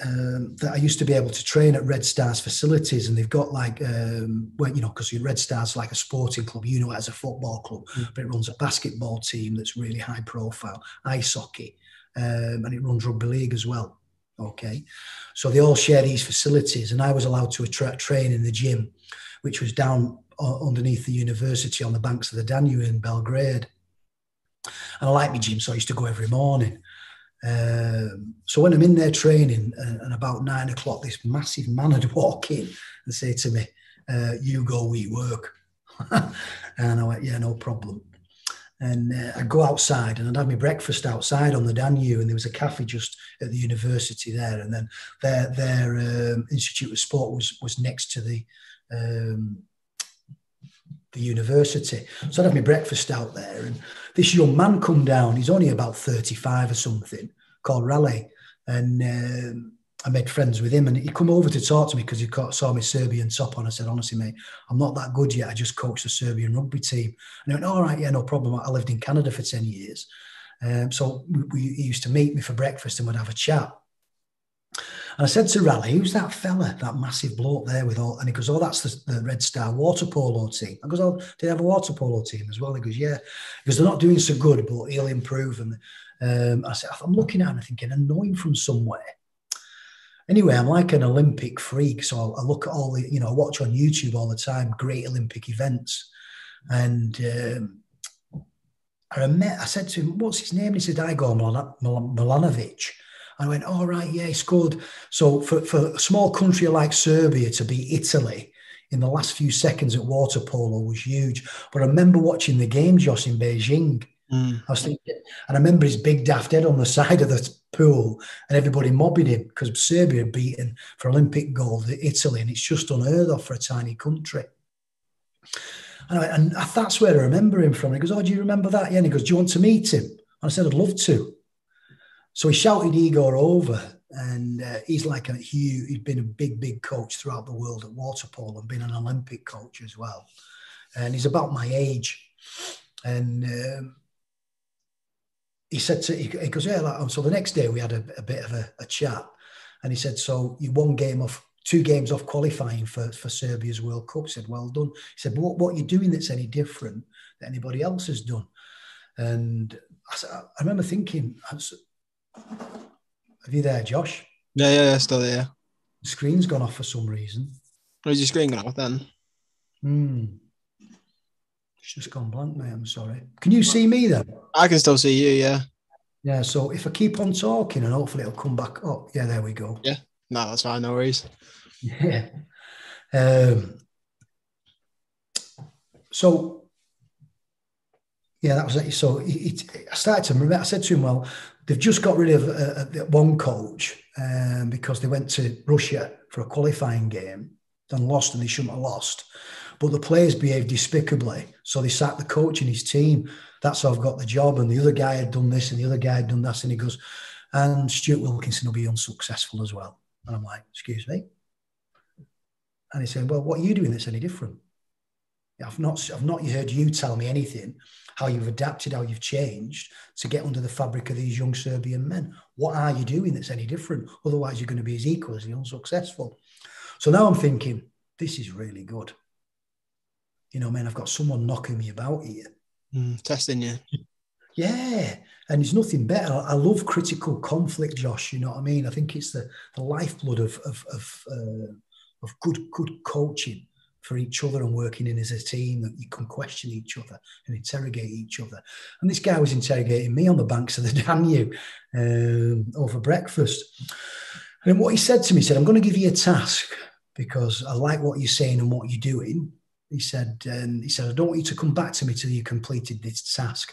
um, that I used to be able to train at Red Stars facilities, and they've got like, um, well, you know, because Red Stars like a sporting club, you know, it as a football club, mm. but it runs a basketball team that's really high profile, ice hockey, um, and it runs rugby league as well. Okay, so they all share these facilities, and I was allowed to train in the gym, which was down uh, underneath the university on the banks of the Danube in Belgrade. And I like my gym, so I used to go every morning. Um, so when I'm in there training, uh, and about nine o'clock, this massive man would *laughs* walk in and say to me, uh, "You go, we work." *laughs* and I went, "Yeah, no problem." And uh, I'd go outside and I'd have my breakfast outside on the Danube, and there was a cafe just at the university there, and then their their um, Institute of Sport was was next to the um, the university. So I'd have my breakfast out there, and this young man come down. He's only about thirty-five or something, called Raleigh, and um, I made friends with him. And he come over to talk to me because he saw me Serbian top on. I said, honestly, mate, I'm not that good yet. I just coached the Serbian rugby team. And he went, all right, yeah, no problem. I lived in Canada for ten years, um, so we, we, he used to meet me for breakfast and we'd have a chat. And I said to Raleigh, who's that fella, that massive bloke there with all? And he goes, oh, that's the, the Red Star water polo team. I goes, oh, do they have a water polo team as well? He goes, yeah. Because they're not doing so good, but he'll improve. And um, I said, I'm looking at him thinking, I know him from somewhere. Anyway, I'm like an Olympic freak, so I look at all the, you know, I watch on YouTube all the time, great Olympic events, and um, I met, I said to him, "What's his name?" he said, "Igor Milan- Milanovic." I went, "All oh, right, yeah, he scored." So for for a small country like Serbia to beat Italy in the last few seconds at water polo was huge. But I remember watching the game, Josh, in Beijing. Mm. I was thinking, and I remember his big daft head on the *laughs* side of the pool and everybody mobbing him because Serbia had beaten for Olympic gold Italy, and it's just unheard of for a tiny country. And, I, and that's where I remember him from. And he goes, Oh, do you remember that? Yeah. And he goes, Do you want to meet him? And I said, I'd love to. So he shouted Igor over, and uh, he's like a huge, he's been a big, big coach throughout the world at water polo and been an Olympic coach as well. And he's about my age. And um, he said to, he, he goes, Yeah, like, so the next day we had a, a bit of a, a, chat. And he said, So you won game off, two games off qualifying for, for Serbia's World Cup. I said, Well done. He said, what, what are you doing that's any different that anybody else has done? And I, I remember thinking, I Are you there, Josh? Yeah, yeah, yeah, still there. The screen's gone off for some reason. Where's your screen gone off then? Hmm. It's just gone blank, mate. I'm sorry. Can you see me then? I can still see you, yeah. Yeah, so if I keep on talking and hopefully it'll come back up. Yeah, there we go. Yeah, no, that's fine, no worries. Yeah. Um, so, yeah, that was it. So it, it, I started to remember, I said to him, well, they've just got rid of uh, uh, one coach um, because they went to Russia for a qualifying game and lost and they shouldn't have lost. But the players behaved despicably. So they sacked the coach and his team. That's how I've got the job. And the other guy had done this and the other guy had done that. And he goes, and Stuart Wilkinson will be unsuccessful as well. And I'm like, excuse me? And he said, well, what are you doing that's any different? I've not, I've not heard you tell me anything, how you've adapted, how you've changed to get under the fabric of these young Serbian men. What are you doing that's any different? Otherwise, you're going to be as equal as the unsuccessful. So now I'm thinking, this is really good you know, man, I've got someone knocking me about here. Mm, testing you. Yeah. And there's nothing better. I love critical conflict, Josh. You know what I mean? I think it's the, the lifeblood of of of, uh, of good good coaching for each other and working in as a team that you can question each other and interrogate each other. And this guy was interrogating me on the banks of the *laughs* Danube um, over breakfast. And what he said to me, he said, I'm going to give you a task because I like what you're saying and what you're doing he said, um, he said, I don't want you to come back to me till you completed this task.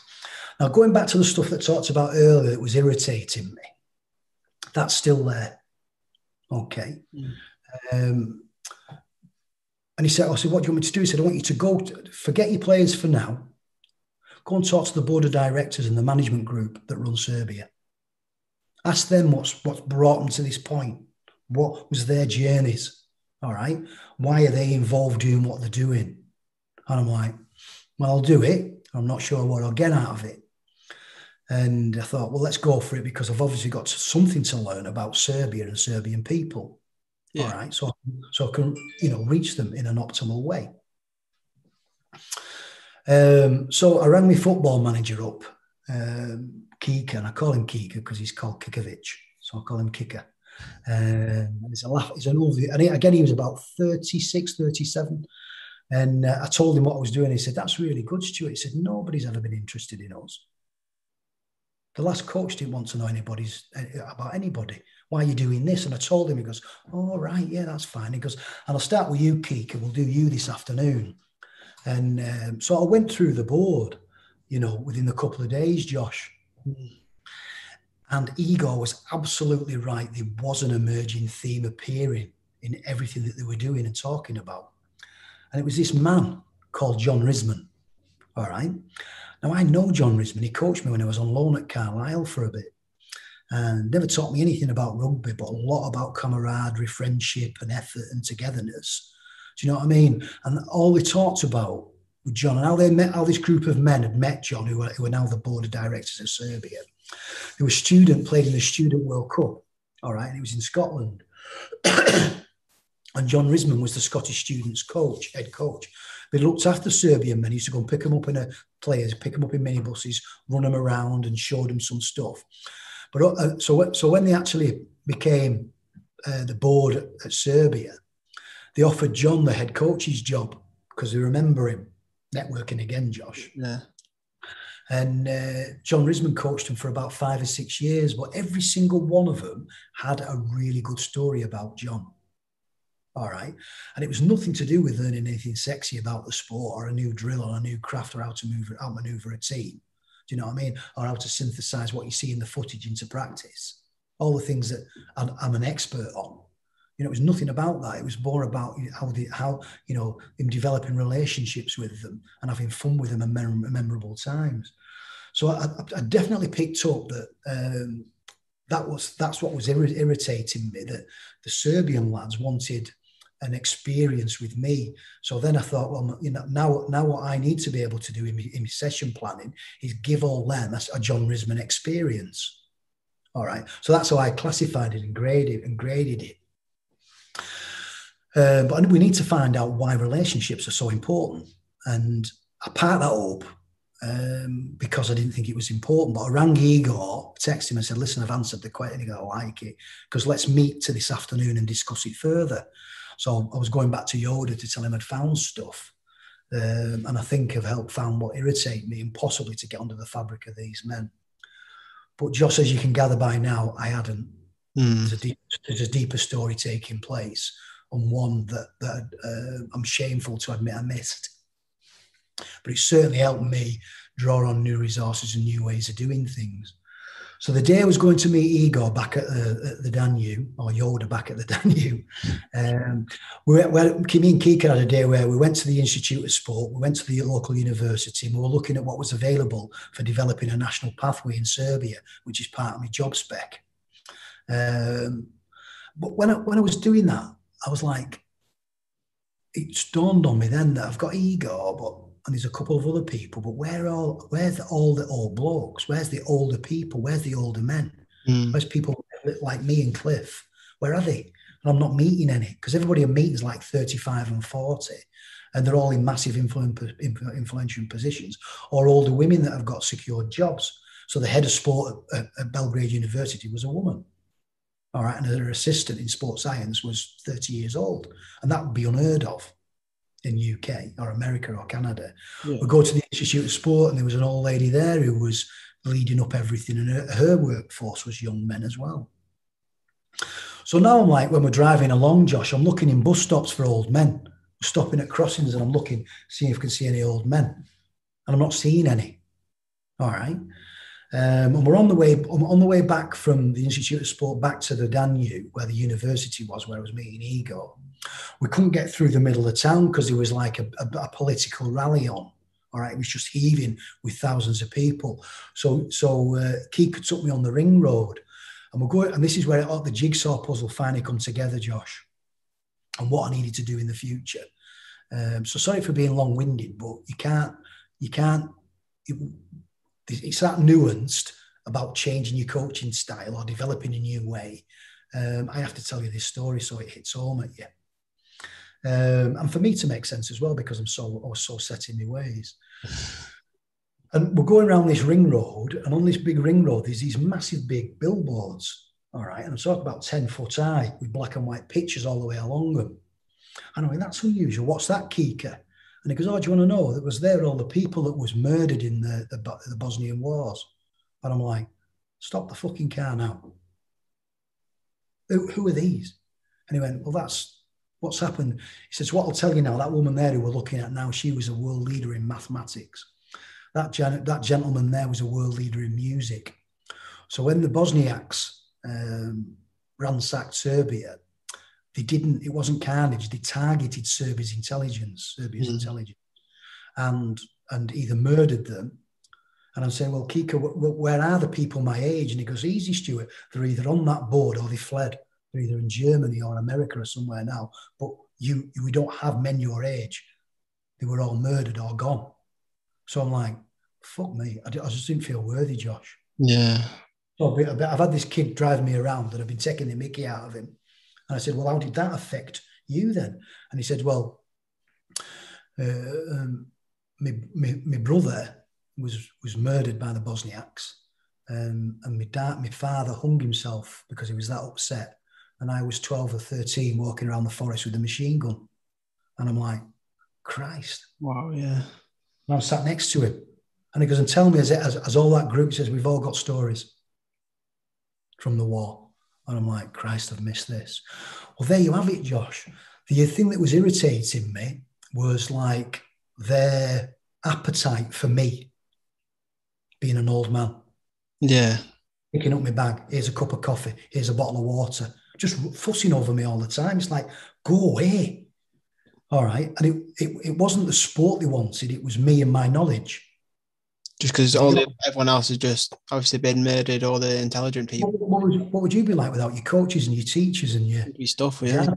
Now, going back to the stuff that talked about earlier that was irritating me, that's still there. Okay. Mm. Um, and he said, I said, what do you want me to do? He said, I want you to go, to, forget your players for now. Go and talk to the board of directors and the management group that run Serbia. Ask them what's, what's brought them to this point. What was their journeys? All right. Why are they involved doing what they're doing? And I'm like, well, I'll do it. I'm not sure what I'll get out of it. And I thought, well, let's go for it because I've obviously got something to learn about Serbia and Serbian people. Yeah. All right. So, so I can, you know, reach them in an optimal way. Um, so I rang my football manager up, um, Kika, and I call him Kika because he's called Kikovic. So I call him Kika. Um, he's a laugh. He's an old. And again, he was about 36, 37. And uh, I told him what I was doing. He said, "That's really good, Stuart." He said, "Nobody's ever been interested in us. The last coach didn't want to know anybody's uh, about anybody. Why are you doing this?" And I told him. He goes, "All oh, right, yeah, that's fine." He goes, "And I'll start with you, Keek, and we'll do you this afternoon." And um, so I went through the board, you know, within a couple of days, Josh. And Igor was absolutely right. There was an emerging theme appearing in everything that they were doing and talking about. And it was this man called John Risman. All right. Now, I know John Risman. He coached me when I was on loan at Carlisle for a bit and never taught me anything about rugby, but a lot about camaraderie, friendship, and effort and togetherness. Do you know what I mean? And all they talked about with John and how they met, how this group of men had met John, who were, who were now the board of directors of Serbia was a student played in the Student World Cup, all right, and he was in Scotland. *clears throat* and John Risman was the Scottish students' coach, head coach. They looked after Serbian men. He used to go and pick them up in a players, pick them up in minibuses, run them around, and showed them some stuff. But uh, so so when they actually became uh, the board at Serbia, they offered John the head coach's job because they remember him networking again, Josh. Yeah. And uh, John Risman coached him for about five or six years, but every single one of them had a really good story about John. All right. And it was nothing to do with learning anything sexy about the sport or a new drill or a new craft or how to move outmaneuver a team. Do you know what I mean? Or how to synthesize what you see in the footage into practice. All the things that I'm, an expert on. You know, it was nothing about that. It was more about how the how you know him developing relationships with them and having fun with them and memorable times. So I, I definitely picked up that um, that was that's what was irritating me that the Serbian lads wanted an experience with me. So then I thought, well, you know, now now what I need to be able to do in in session planning is give all them a, a John Risman experience. All right. So that's how I classified it and graded and graded it. Uh, but we need to find out why relationships are so important. And I part that up um, because I didn't think it was important. But I rang Igor, texted him and said, listen, I've answered the question. He go, I like it. Because let's meet to this afternoon and discuss it further. So I was going back to Yoda to tell him I'd found stuff. Um, and I think I've helped found what irritated me and possibly to get under the fabric of these men. But just as you can gather by now, I hadn't. Mm. There's, a deep, there's, a deeper story taking place and one that, that uh, I'm shameful to admit I missed. But it certainly helped me draw on new resources and new ways of doing things. So the day I was going to meet Igor back at the, at the Danube, or Yoda back at the *laughs* Danube, um, we well, me and Kika had a day where we went to the Institute of Sport, we went to the local university, and we were looking at what was available for developing a national pathway in Serbia, which is part of my job spec. Um, but when I, when I was doing that, I was like, it dawned on me then that I've got Igor, but and there's a couple of other people, but where all where's the, all the old blokes? Where's the older people? Where's the older men? Mm. Where's people like me and Cliff? Where are they? And I'm not meeting any because everybody I'm meeting is like 35 and 40, and they're all in massive influ- influential positions, or older women that have got secured jobs. So the head of sport at, at Belgrade University was a woman. All right, and her assistant in sports science was 30 years old, and that would be unheard of in UK or America or Canada. Yeah. We go to the Institute of Sport, and there was an old lady there who was leading up everything, and her, her workforce was young men as well. So now I'm like, when we're driving along, Josh, I'm looking in bus stops for old men. We're stopping at crossings, and I'm looking, seeing if I can see any old men, and I'm not seeing any. All right. Um, and we're on the way on the way back from the Institute of Sport back to the Danube, where the university was, where I was meeting Igor. We couldn't get through the middle of town because there was like a, a, a, political rally on. All right, it was just heaving with thousands of people. So, so uh, Kika took me on the ring road, and we're going. And this is where it, the jigsaw puzzle finally come together, Josh, and what I needed to do in the future. Um, so sorry for being long-winded, but you can't, you can't. It, it's that nuanced about changing your coaching style or developing a new way. Um, I have to tell you this story so it hits home at you. Um, and for me to make sense as well because I'm so was so set in my ways. And we're going around this ring road, and on this big ring road, there's these massive big billboards. All right, and I'm talking about 10 foot high with black and white pictures all the way along them. And I mean, that's unusual. What's that, Kika? And he goes, Oh, do you want to know? That was there all the people that was murdered in the, the, the Bosnian wars. And I'm like, Stop the fucking car now. Who, who are these? And he went, Well, that's what's happened. He says, What I'll tell you now, that woman there who we're looking at now, she was a world leader in mathematics. That, gen- that gentleman there was a world leader in music. So when the Bosniaks um, ransacked Serbia, they didn't, it wasn't carnage, they targeted Serbia's intelligence, Serbia's mm. intelligence, and, and either murdered them. And I'm saying, well, Kika, where are the people my age? And he goes, easy, Stuart. They're either on that board or they fled. They're either in Germany or America or somewhere now. But you, we don't have men your age. They were all murdered or gone. So I'm like, fuck me. I, just didn't feel worthy, Josh. Yeah. So I've had this kid driving me around and I've been taking the mickey out of him. And I said, well, how did that affect you then? And he said, well, uh, um, my, my, my, brother was was murdered by the Bosniaks, um, and my dad, my father hung himself because he was that upset and I was 12 or 13 walking around the forest with a machine gun. And I'm like, Christ. Wow, yeah. And I'm sat next to him. And he goes, and tell me, as, as, as all that group says, we've all got stories from the war. And I'm like, Christ, I've missed this. Well, there you have it, Josh. The thing that was irritating me was like their appetite for me being an old man. Yeah. Picking up my bag. Here's a cup of coffee. Here's a bottle of water. Just fussing over me all the time. It's like, go away. All right. And it, it, it wasn't the sport they wanted, it was me and my knowledge. Just because all the, everyone else has just obviously been murdered, all the intelligent people. What, would, what would you be like without your coaches and your teachers and your, your stuff? Yeah.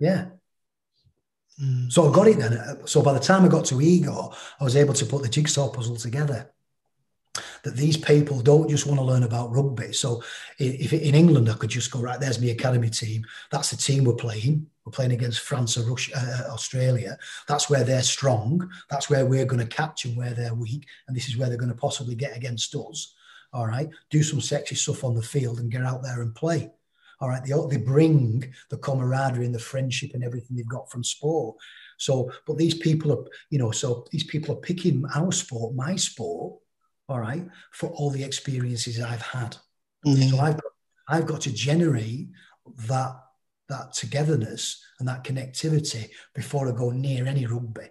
Yeah. Mm. So I got it then. So by the time I got to Igor, I was able to put the jigsaw puzzle together that these people don't just want to learn about rugby. So if in England I could just go right, there's my academy team. That's the team we're playing. We're playing against France or Russia, uh, Australia. That's where they're strong. That's where we're going to catch them where they're weak, and this is where they're going to possibly get against us. All right, do some sexy stuff on the field and get out there and play. All right, they they bring the camaraderie and the friendship and everything they've got from sport. So, but these people are, you know, so these people are picking our sport, my sport, all right, for all the experiences I've had. Mm-hmm. So I've got, I've got to generate that that togetherness and that connectivity before I go near any rugby.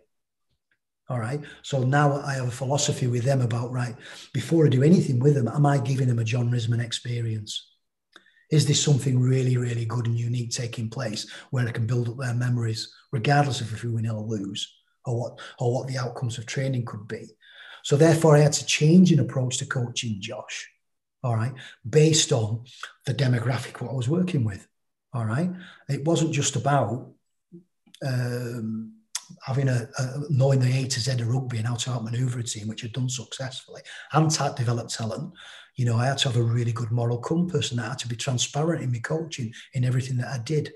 All right. So now I have a philosophy with them about right before I do anything with them, am I giving them a John Risman experience? Is this something really, really good and unique taking place where I can build up their memories, regardless of if we win or lose, or what or what the outcomes of training could be? So therefore, I had to change an approach to coaching Josh, all right, based on the demographic what I was working with, all right. It wasn't just about um, having a, a, knowing the A to Z of rugby and how to outmaneuver a team, which I'd done successfully, and to develop talent. You know, I had to have a really good moral compass, and I had to be transparent in my coaching in everything that I did.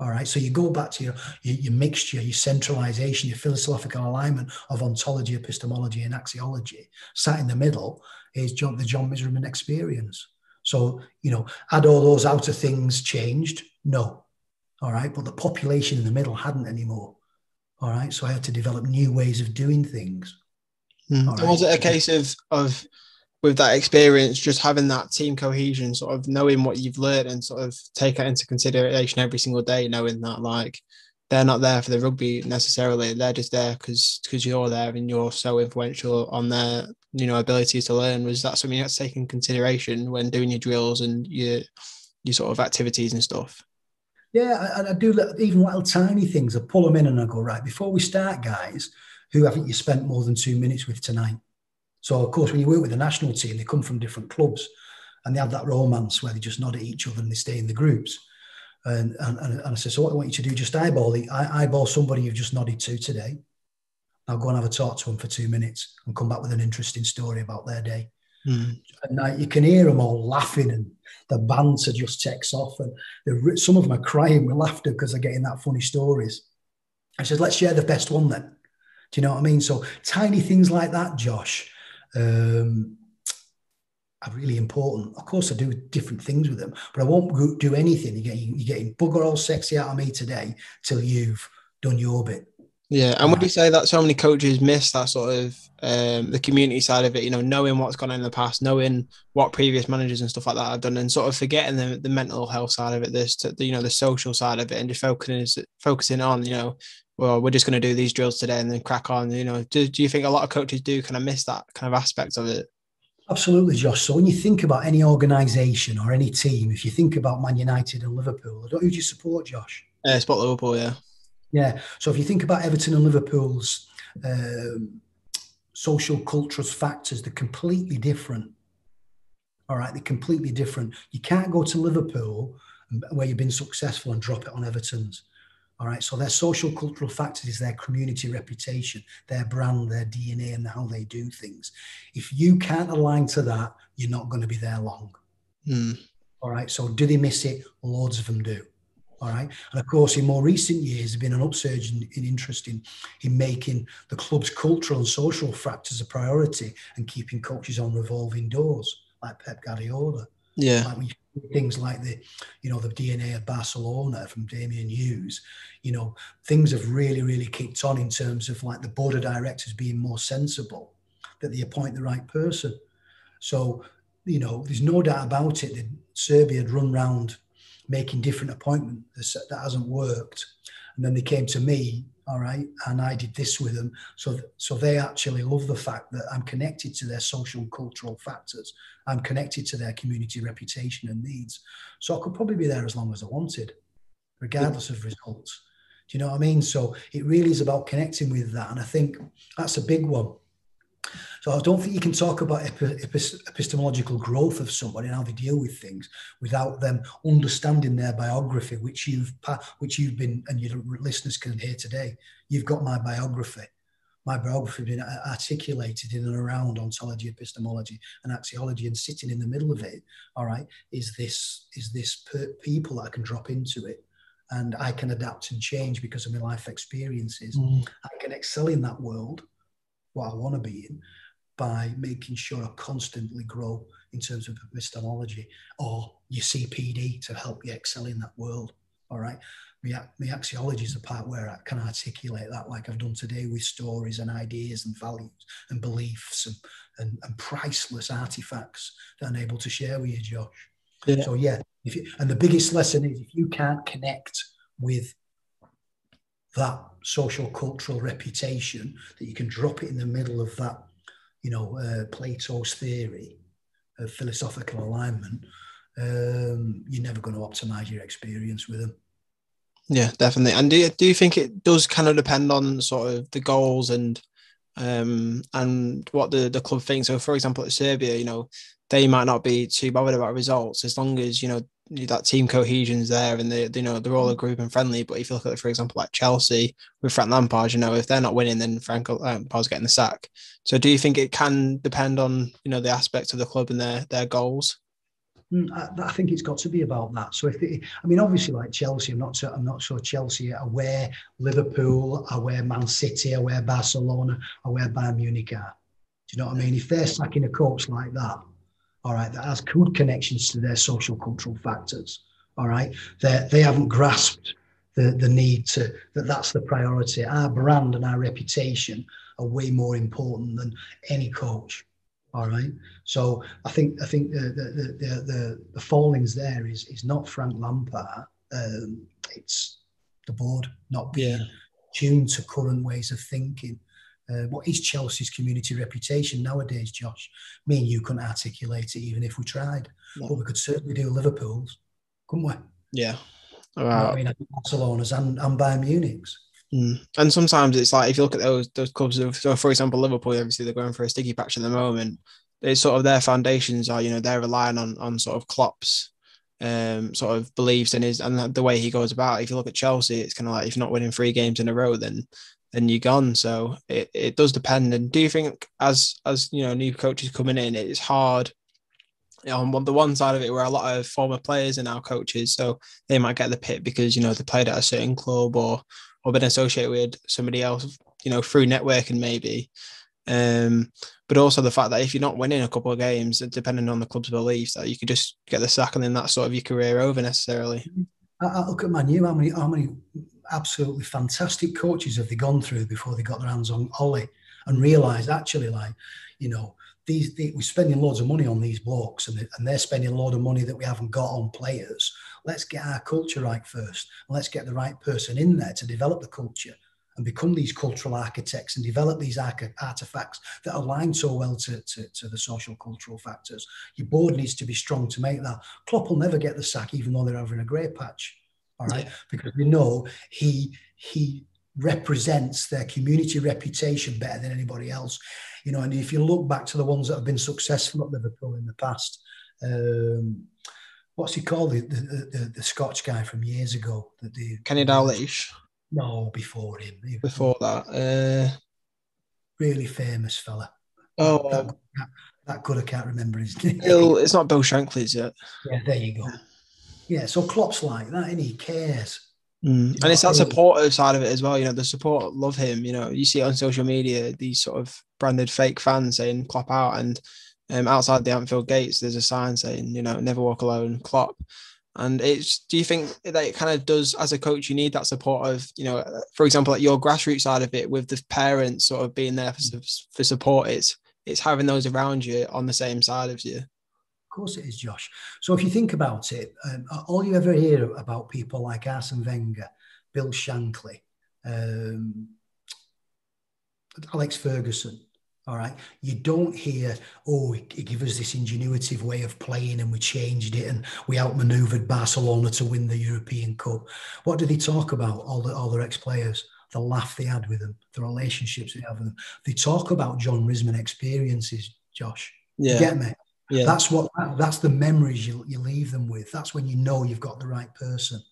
All right. So you go back to your, your, your, mixture, your centralization, your philosophical alignment of ontology, epistemology, and axiology. Sat in the middle is John, the John Risman experience. So, you know, had all those outer things changed? No. All right. But the population in the middle hadn't anymore. All right. So I had to develop new ways of doing things. Mm. Right? Was it a case of, of, with that experience, just having that team cohesion, sort of knowing what you've learned and sort of take that into consideration every single day, knowing that like they're not there for the rugby necessarily, they're just there because because you're there and you're so influential on their you know abilities to learn. Was that something you had to take in consideration when doing your drills and your your sort of activities and stuff? Yeah, I, I do even little tiny things. I pull them in and I go right before we start, guys. Who haven't you spent more than two minutes with tonight? So, of course, when you work with the national team, they come from different clubs and they have that romance where they just nod at each other and they stay in the groups. And, and, and I said, So, what I want you to do, just eyeball, the, eyeball somebody you've just nodded to today. Now go and have a talk to them for two minutes and come back with an interesting story about their day. Mm. And now you can hear them all laughing and the banter just takes off. And some of them are crying with laughter because they're getting that funny stories. I said, let's share the best one then. Do you know what I mean? So tiny things like that, Josh, um, are really important. Of course, I do different things with them, but I won't do anything. You're getting, you're getting bugger all sexy out of me today till you've done your bit. Yeah, and would you say that so many coaches miss that sort of um, the community side of it? You know, knowing what's gone on in the past, knowing what previous managers and stuff like that have done, and sort of forgetting the, the mental health side of it, this the, you know the social side of it, and just focusing focusing on you know, well, we're just going to do these drills today and then crack on. You know, do, do you think a lot of coaches do kind of miss that kind of aspect of it? Absolutely, Josh. So when you think about any organisation or any team, if you think about Man United and Liverpool, don't you just support, Josh? Uh, support Liverpool, yeah. Yeah. So if you think about Everton and Liverpool's um, social cultural factors, they're completely different. All right, they're completely different. You can't go to Liverpool where you've been successful and drop it on Everton's. All right, so their social cultural factors is their community reputation, their brand, their DNA, and how they do things. If you can't align to that, you're not going to be there long. Mm. All right, so do they miss it? Loads of them do. All right. And of course, in more recent years, there's been an upsurge in, in interest in, in making the club's cultural and social factors a priority and keeping coaches on revolving doors, like Pep Guardiola. Yeah. Like when you things like the, you know, the DNA of Barcelona from Damian Hughes, you know, things have really, really kicked on in terms of like the board of directors being more sensible, that they appoint the right person. So, you know, there's no doubt about it that Serbia had run round making different appointments that hasn't worked. And then they came to me all right and i did this with them. So so they actually love the fact that i'm connected to their social and cultural factors. I'm connected to their community reputation and needs. So i could probably be there as long as i wanted regardless of results. Do you know what i mean? So it really is about connecting with that. And i think that's a big one so I don't think you can talk about epistemological growth of somebody and how they deal with things without them understanding their biography, which you've which you've been and your listeners can hear today. You've got my biography. My biography has been articulated in and around ontology, epistemology, and axiology, and sitting in the middle of it, all right, is this is this per- people that I can drop into it and I can adapt and change because of my life experiences. Mm. I can excel in that world, what I want to be in, by making sure I constantly grow in terms of epistemology or your CPD to help you excel in that world. All right. My, my axiology is the part where I can articulate that, like I've done today with stories and ideas and values and beliefs and, and, and priceless artifacts that I'm able to share with you, Josh. Yeah. So, yeah. If you, and the biggest lesson is if you can't connect with that social cultural reputation, that you can drop it in the middle of that you know, uh, Plato's theory of philosophical alignment, um, you're never going to optimize your experience with them. Yeah, definitely. And do you, do you think it does kind of depend on sort of the goals and um, and what the, the club thinks? So, for example, at Serbia, you know, they might not be too bothered about results as long as you know that team cohesion's there and they, they you know they're all a mm. group and friendly. But if you look at, for example, like Chelsea with Frank Lampard, you know if they're not winning, then Frank Lampard's getting the sack. So do you think it can depend on you know the aspects of the club and their their goals? Mm, I, I think it's got to be about that. So if it, I mean, obviously, like Chelsea, I'm not so I'm not sure Chelsea. are aware Liverpool, aware Man City, aware Barcelona, aware Bayern Munich are. Do you know what I mean? If they're sacking a coach like that, all right, that has good connections to their social cultural factors, all right, they they haven't grasped the, the need to that that's the priority. Our brand and our reputation are way more important than any coach. All right. So I think I think the the the, the, the fallings there is is not Frank Lampard. Um, it's the board not being yeah. tuned to current ways of thinking. Uh, what is Chelsea's community reputation nowadays, Josh? Me and you couldn't articulate it even if we tried, no. but we could certainly do Liverpool's, couldn't we? Yeah. Right. I mean, Barcelona's and, and Bayern Munich's. Mm. And sometimes it's like if you look at those those clubs, so for example, Liverpool, obviously they're going for a sticky patch at the moment. It's sort of their foundations are, you know, they're relying on on sort of Klopp's um, sort of beliefs and his and the way he goes about. It. If you look at Chelsea, it's kind of like if you're not winning three games in a row, then then you're gone. So it, it does depend. And do you think as as you know new coaches coming in, it's hard on the one side of it where a lot of former players are now coaches, so they might get the pit because you know they played at a certain club or or been associated with somebody else, you know, through networking maybe. Um, but also the fact that if you're not winning a couple of games, depending on the club's beliefs, that you could just get the sack and then that's sort of your career over necessarily. I, I look at Man U. How many how many absolutely fantastic coaches have they gone through before they got their hands on Ole and realised actually, like, you know, these, they, we're spending loads of money on these blokes and, they, and they're spending a lot of money that we haven't got on players. Let's get our culture right first and let's get the right person in there to develop the culture and become these cultural architects and develop these artifacts that align so well to, to, to, the social cultural factors. Your board needs to be strong to make that. Klopp will never get the sack, even though they're having a great patch all right? Yeah. because we know he he represents their community reputation better than anybody else. You know and if you look back to the ones that have been successful at liverpool in the past um, what's he called? The, the, the, the scotch guy from years ago that the kenny dalglish. No before him. Before that uh... really famous fella. Oh that, that, that, good i can't remember his *laughs* name. It's not bill shankly is it? Yeah there you go yeah, so Klopp's like that, and he cares. Mm. And it's that supportive side of it as well. You know, the support love him. You know, you see it on social media, these sort of branded fake fans saying Klopp out, and um, outside the Anfield gates, there's a sign saying, you know, never walk alone, Klopp. And it's, do you think that it kind of does, as a coach, you need that support of, you know, for example, like your grassroots side of it with the parents sort of being there for, for support, it's, it's having those around you on the same side of you. Of course it is, Josh. So if you think about it, um, all you ever hear about people like Arsene Wenger, Bill Shankly, um, Alex Ferguson, all right. You don't hear, oh, he, gave us this ingenuitive way of playing and we changed it and we outmaneuvered Barcelona to win the European Cup. What do they talk about? All the all their ex-players, the laugh they had with them, the relationships they have with them. They talk about John Risman experiences, Josh. Yeah. You get me? Yeah. That's what that's the memories you, you leave them with. That's when you know you've got the right person.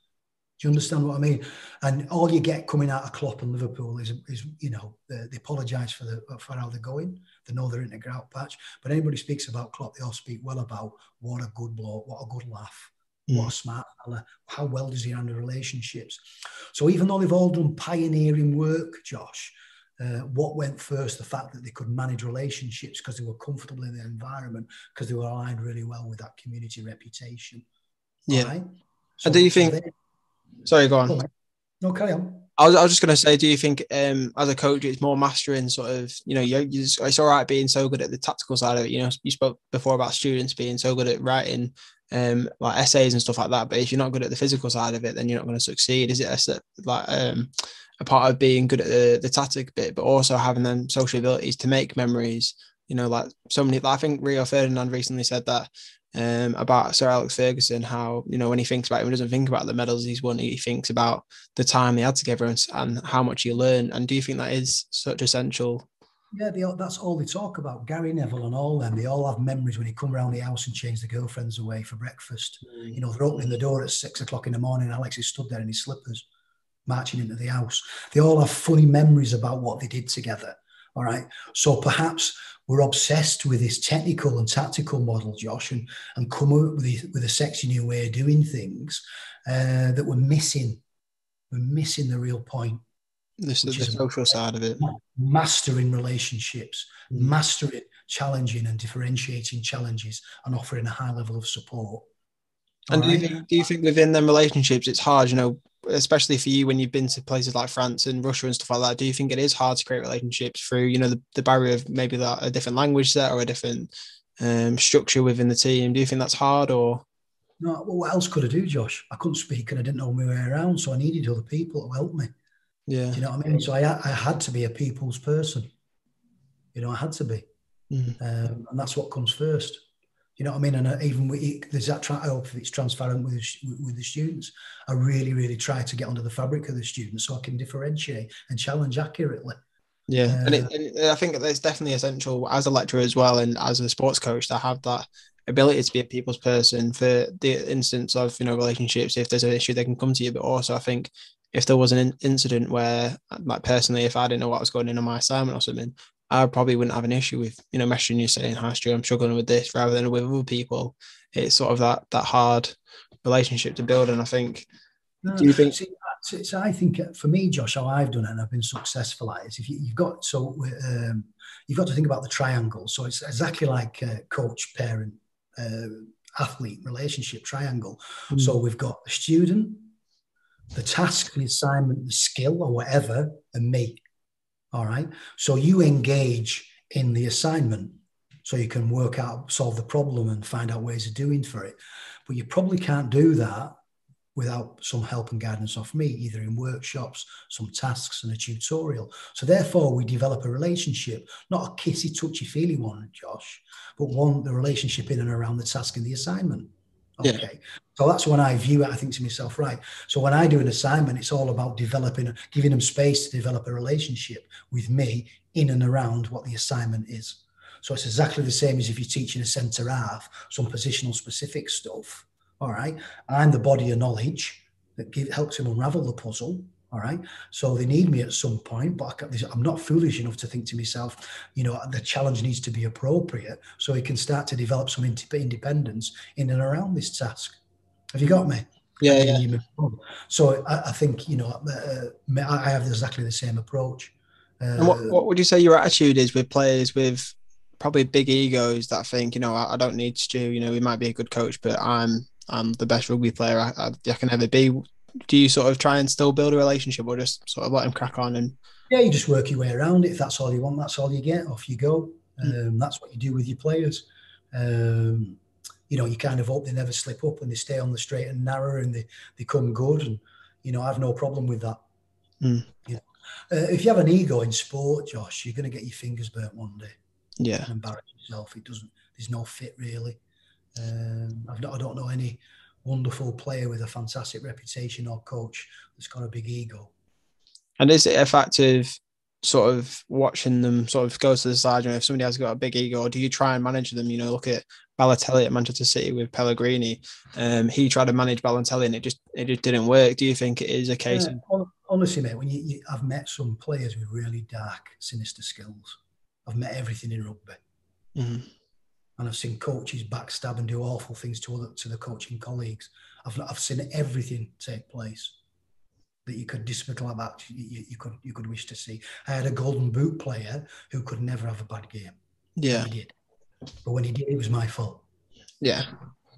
Do you understand what I mean? And all you get coming out of Klopp and Liverpool is, is you know, they, they apologise for the for how they're going. They know they're in a grout patch. But anybody speaks about Klopp, they all speak well about what a good bloke, what a good laugh, mm. what a smart fella, how well does he handle relationships. So even though they've all done pioneering work, Josh, uh, what went first? The fact that they could manage relationships because they were comfortable in their environment, because they were aligned really well with that community reputation. Yeah. Right? So, and do you think? So Sorry, go on. No, carry on. I was, I was just going to say, do you think um, as a coach, it's more mastering sort of, you know, you, it's all right being so good at the tactical side of it. You know, you spoke before about students being so good at writing um, like essays and stuff like that. But if you're not good at the physical side of it, then you're not going to succeed. Is it a, like um, a part of being good at the, the tactic bit, but also having them social abilities to make memories? You know, like so many. Like I think Rio Ferdinand recently said that um, about Sir Alex Ferguson, how you know when he thinks about him, he doesn't think about the medals he's won. He thinks about the time they had together and, and how much he learned. And do you think that is such essential? Yeah, they, that's all they talk about. Gary Neville and all them, they all have memories when he come around the house and change the girlfriends away for breakfast. Mm. You know, they're opening the door at six o'clock in the morning. Alex is stood there in his slippers, marching into the house. They all have funny memories about what they did together. All right. So perhaps we're obsessed with this technical and tactical model, Josh, and, and come up with, a, with a sexy new way of doing things uh, that we're missing. We're missing the real point. This is the social side of it. Mastering relationships, mm. mastering challenging and differentiating challenges, and offering a high level of support. And do you think do you think within them relationships it's hard, you know, especially for you when you've been to places like France and Russia and stuff like that, do you think it is hard to create relationships through, you know, the, the barrier of maybe that a different language set or a different um, structure within the team? Do you think that's hard or? No, well, what else could I do, Josh? I couldn't speak and I didn't know my way around, so I needed other people to help me. Yeah. Do you know what I mean? So I, I had to be a people's person. You know, I had to be. Mm. Um, and that's what comes first. You know what I mean? And uh, even with, there's that. Try, I hope it's transparent with with the students. I really, really try to get under the fabric of the students so I can differentiate and challenge accurately. Yeah, uh, and, it, and I think it's definitely essential as a lecturer as well, and as a sports coach to have that ability to be a people's person for the instance of you know relationships. If there's an issue, they can come to you. But also, I think if there was an incident where, like personally, if I didn't know what was going on in my assignment or something, I probably wouldn't have an issue with, you know, messaging you saying, hi, Stu, I'm struggling with this rather than with other people. It's sort of that that hard relationship to build. And I think, no, do you think? See, so I think uh, for me, Josh, how I've done it and I've been successful at is if you, have got, so um, you've got to think about the triangle. So it's exactly like coach, parent, uh, athlete relationship triangle. Mm. So we've got the student, the task, the assignment, the skill or whatever, and me. All right. So you engage in the assignment so you can work out, solve the problem and find out ways of doing for it. But you probably can't do that without some help and guidance off me, either in workshops, some tasks, and a tutorial. So therefore, we develop a relationship, not a kissy, touchy, feely one, Josh, but one the relationship in and around the task and the assignment. Okay. Yeah. So that's when I view it. I think to myself, right. So when I do an assignment, it's all about developing, giving them space to develop a relationship with me in and around what the assignment is. So it's exactly the same as if you're teaching a centre half, some positional specific stuff. All right. I'm the body of knowledge that give, helps him unravel the puzzle. All right. So they need me at some point, but I'm not foolish enough to think to myself, you know, the challenge needs to be appropriate so he can start to develop some independence in and around this task. Have you got me? Yeah, yeah. So I, I, think you know uh, I have exactly the same approach. Uh, and what, what would you say your attitude is with players with probably big egos that think, you know, I, I, don't need Stu. You know, he might be a good coach, but I'm I'm the best rugby player I, I, I, can ever be. Do you sort of try and still build a relationship, or just sort of let him crack on and? Yeah, you just work your way around it. If that's all you want, that's all you get. Off you go. Mm. Um, that's what you do with your players. Um, you know, you kind of hope they never slip up and they stay on the straight and narrow and they, they come good. And, you know, I have no problem with that. Mm. You know, uh, if you have an ego in sport, Josh, you're going to get your fingers burnt one day. Yeah. And embarrass yourself. It doesn't, there's no fit really. Um, I've not, I don't know any wonderful player with a fantastic reputation or coach that's got a big ego. And is it a fact of sort of watching them sort of go to the side? You know, if somebody has got a big ego, do you try and manage them? You know, look at Balotelli at Manchester City with Pellegrini. Um, he tried to manage Balotelli and it just it just didn't work. Do you think it is a case? Yeah, of- honestly, mate, when you, you, I've met some players with really dark, sinister skills. I've met everything in rugby. Mm-hmm. And I've seen coaches backstab and do awful things to other to the coaching colleagues. I've I've seen everything take place that you could despicable about you, you could you could wish to see. I had a golden boot player who could never have a bad game. Yeah, he did, but when he did, it was my fault. Yeah.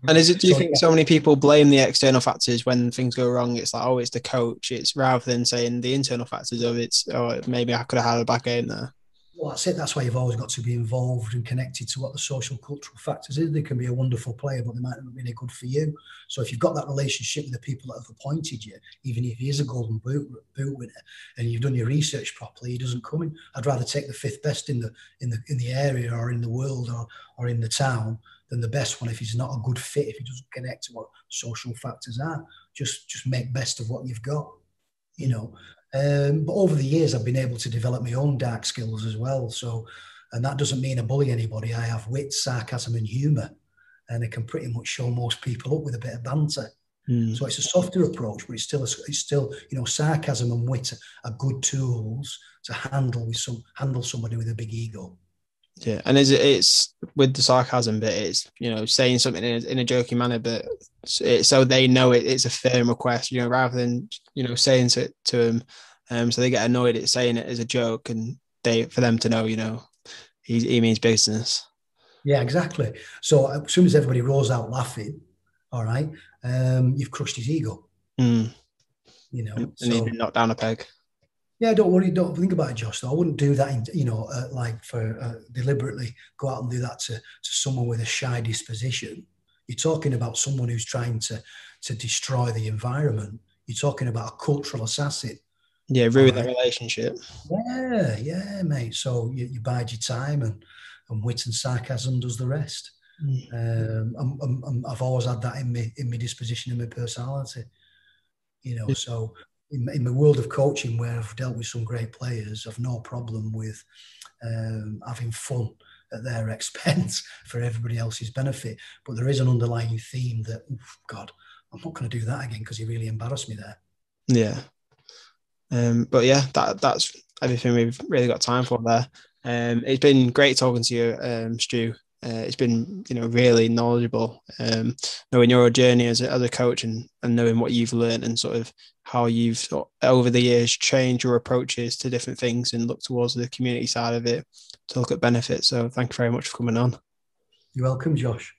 And is it? Do you so, think so many people blame the external factors when things go wrong? It's like, oh, it's the coach. It's rather than saying the internal factors of it. Oh, maybe I could have had a bad game there. Well, that's it. That's why you've always got to be involved and connected to what the social cultural factors is. They can be a wonderful player, but they might not be any good for you. So if you've got that relationship with the people that have appointed you, even if he is a golden boot boot winner, and you've done your research properly, he doesn't come in. I'd rather take the fifth best in the in the in the area or in the world or or in the town than the best one if he's not a good fit, if he doesn't connect to what social factors are. Just just make best of what you've got. You know, um, but over the years, I've been able to develop my own dark skills as well. So, and that doesn't mean I bully anybody. I have wit, sarcasm, and humour, and I can pretty much show most people up with a bit of banter. Mm. So it's a softer approach, but it's still a, it's still you know sarcasm and wit are good tools to handle with some handle somebody with a big ego. Yeah, and is it, it's with the sarcasm bit, it's you know saying something in a, in a joking manner, but it, so they know it, it's a firm request, you know, rather than you know saying it to them, um, so they get annoyed at saying it as a joke, and they for them to know, you know, he, he means business. Yeah, exactly. So as soon as everybody rolls out laughing, all right, um, you've crushed his ego. Mm. You know, and so, knocked down a peg. Yeah, don't worry. Don't think about it, Josh. Though I wouldn't do that. In, you know, uh, like for uh, deliberately go out and do that to to someone with a shy disposition. You're talking about someone who's trying to to destroy the environment. You're talking about a cultural assassin. Yeah, ruin right? the relationship. Yeah, yeah, mate. So you, you bide your time, and and wit and sarcasm does the rest. Mm. Um, i have always had that in me in my disposition and my personality. You know, so in, in the world of coaching where I've dealt with some great players, I've no problem with um, having fun at their *laughs* expense for everybody else's benefit. But there is an underlying theme that, God, I'm not going to do that again because he really embarrassed me there. Yeah. Um, but yeah, that that's everything we've really got time for there. Um, it's been great talking to you, um, Stu. Uh, it's been you know really knowledgeable um, knowing your journey as a, as a coach and, and knowing what you've learned and sort of how you've sort of, over the years changed your approaches to different things and look towards the community side of it to look at benefits. So thank you very much for coming on. You're welcome josh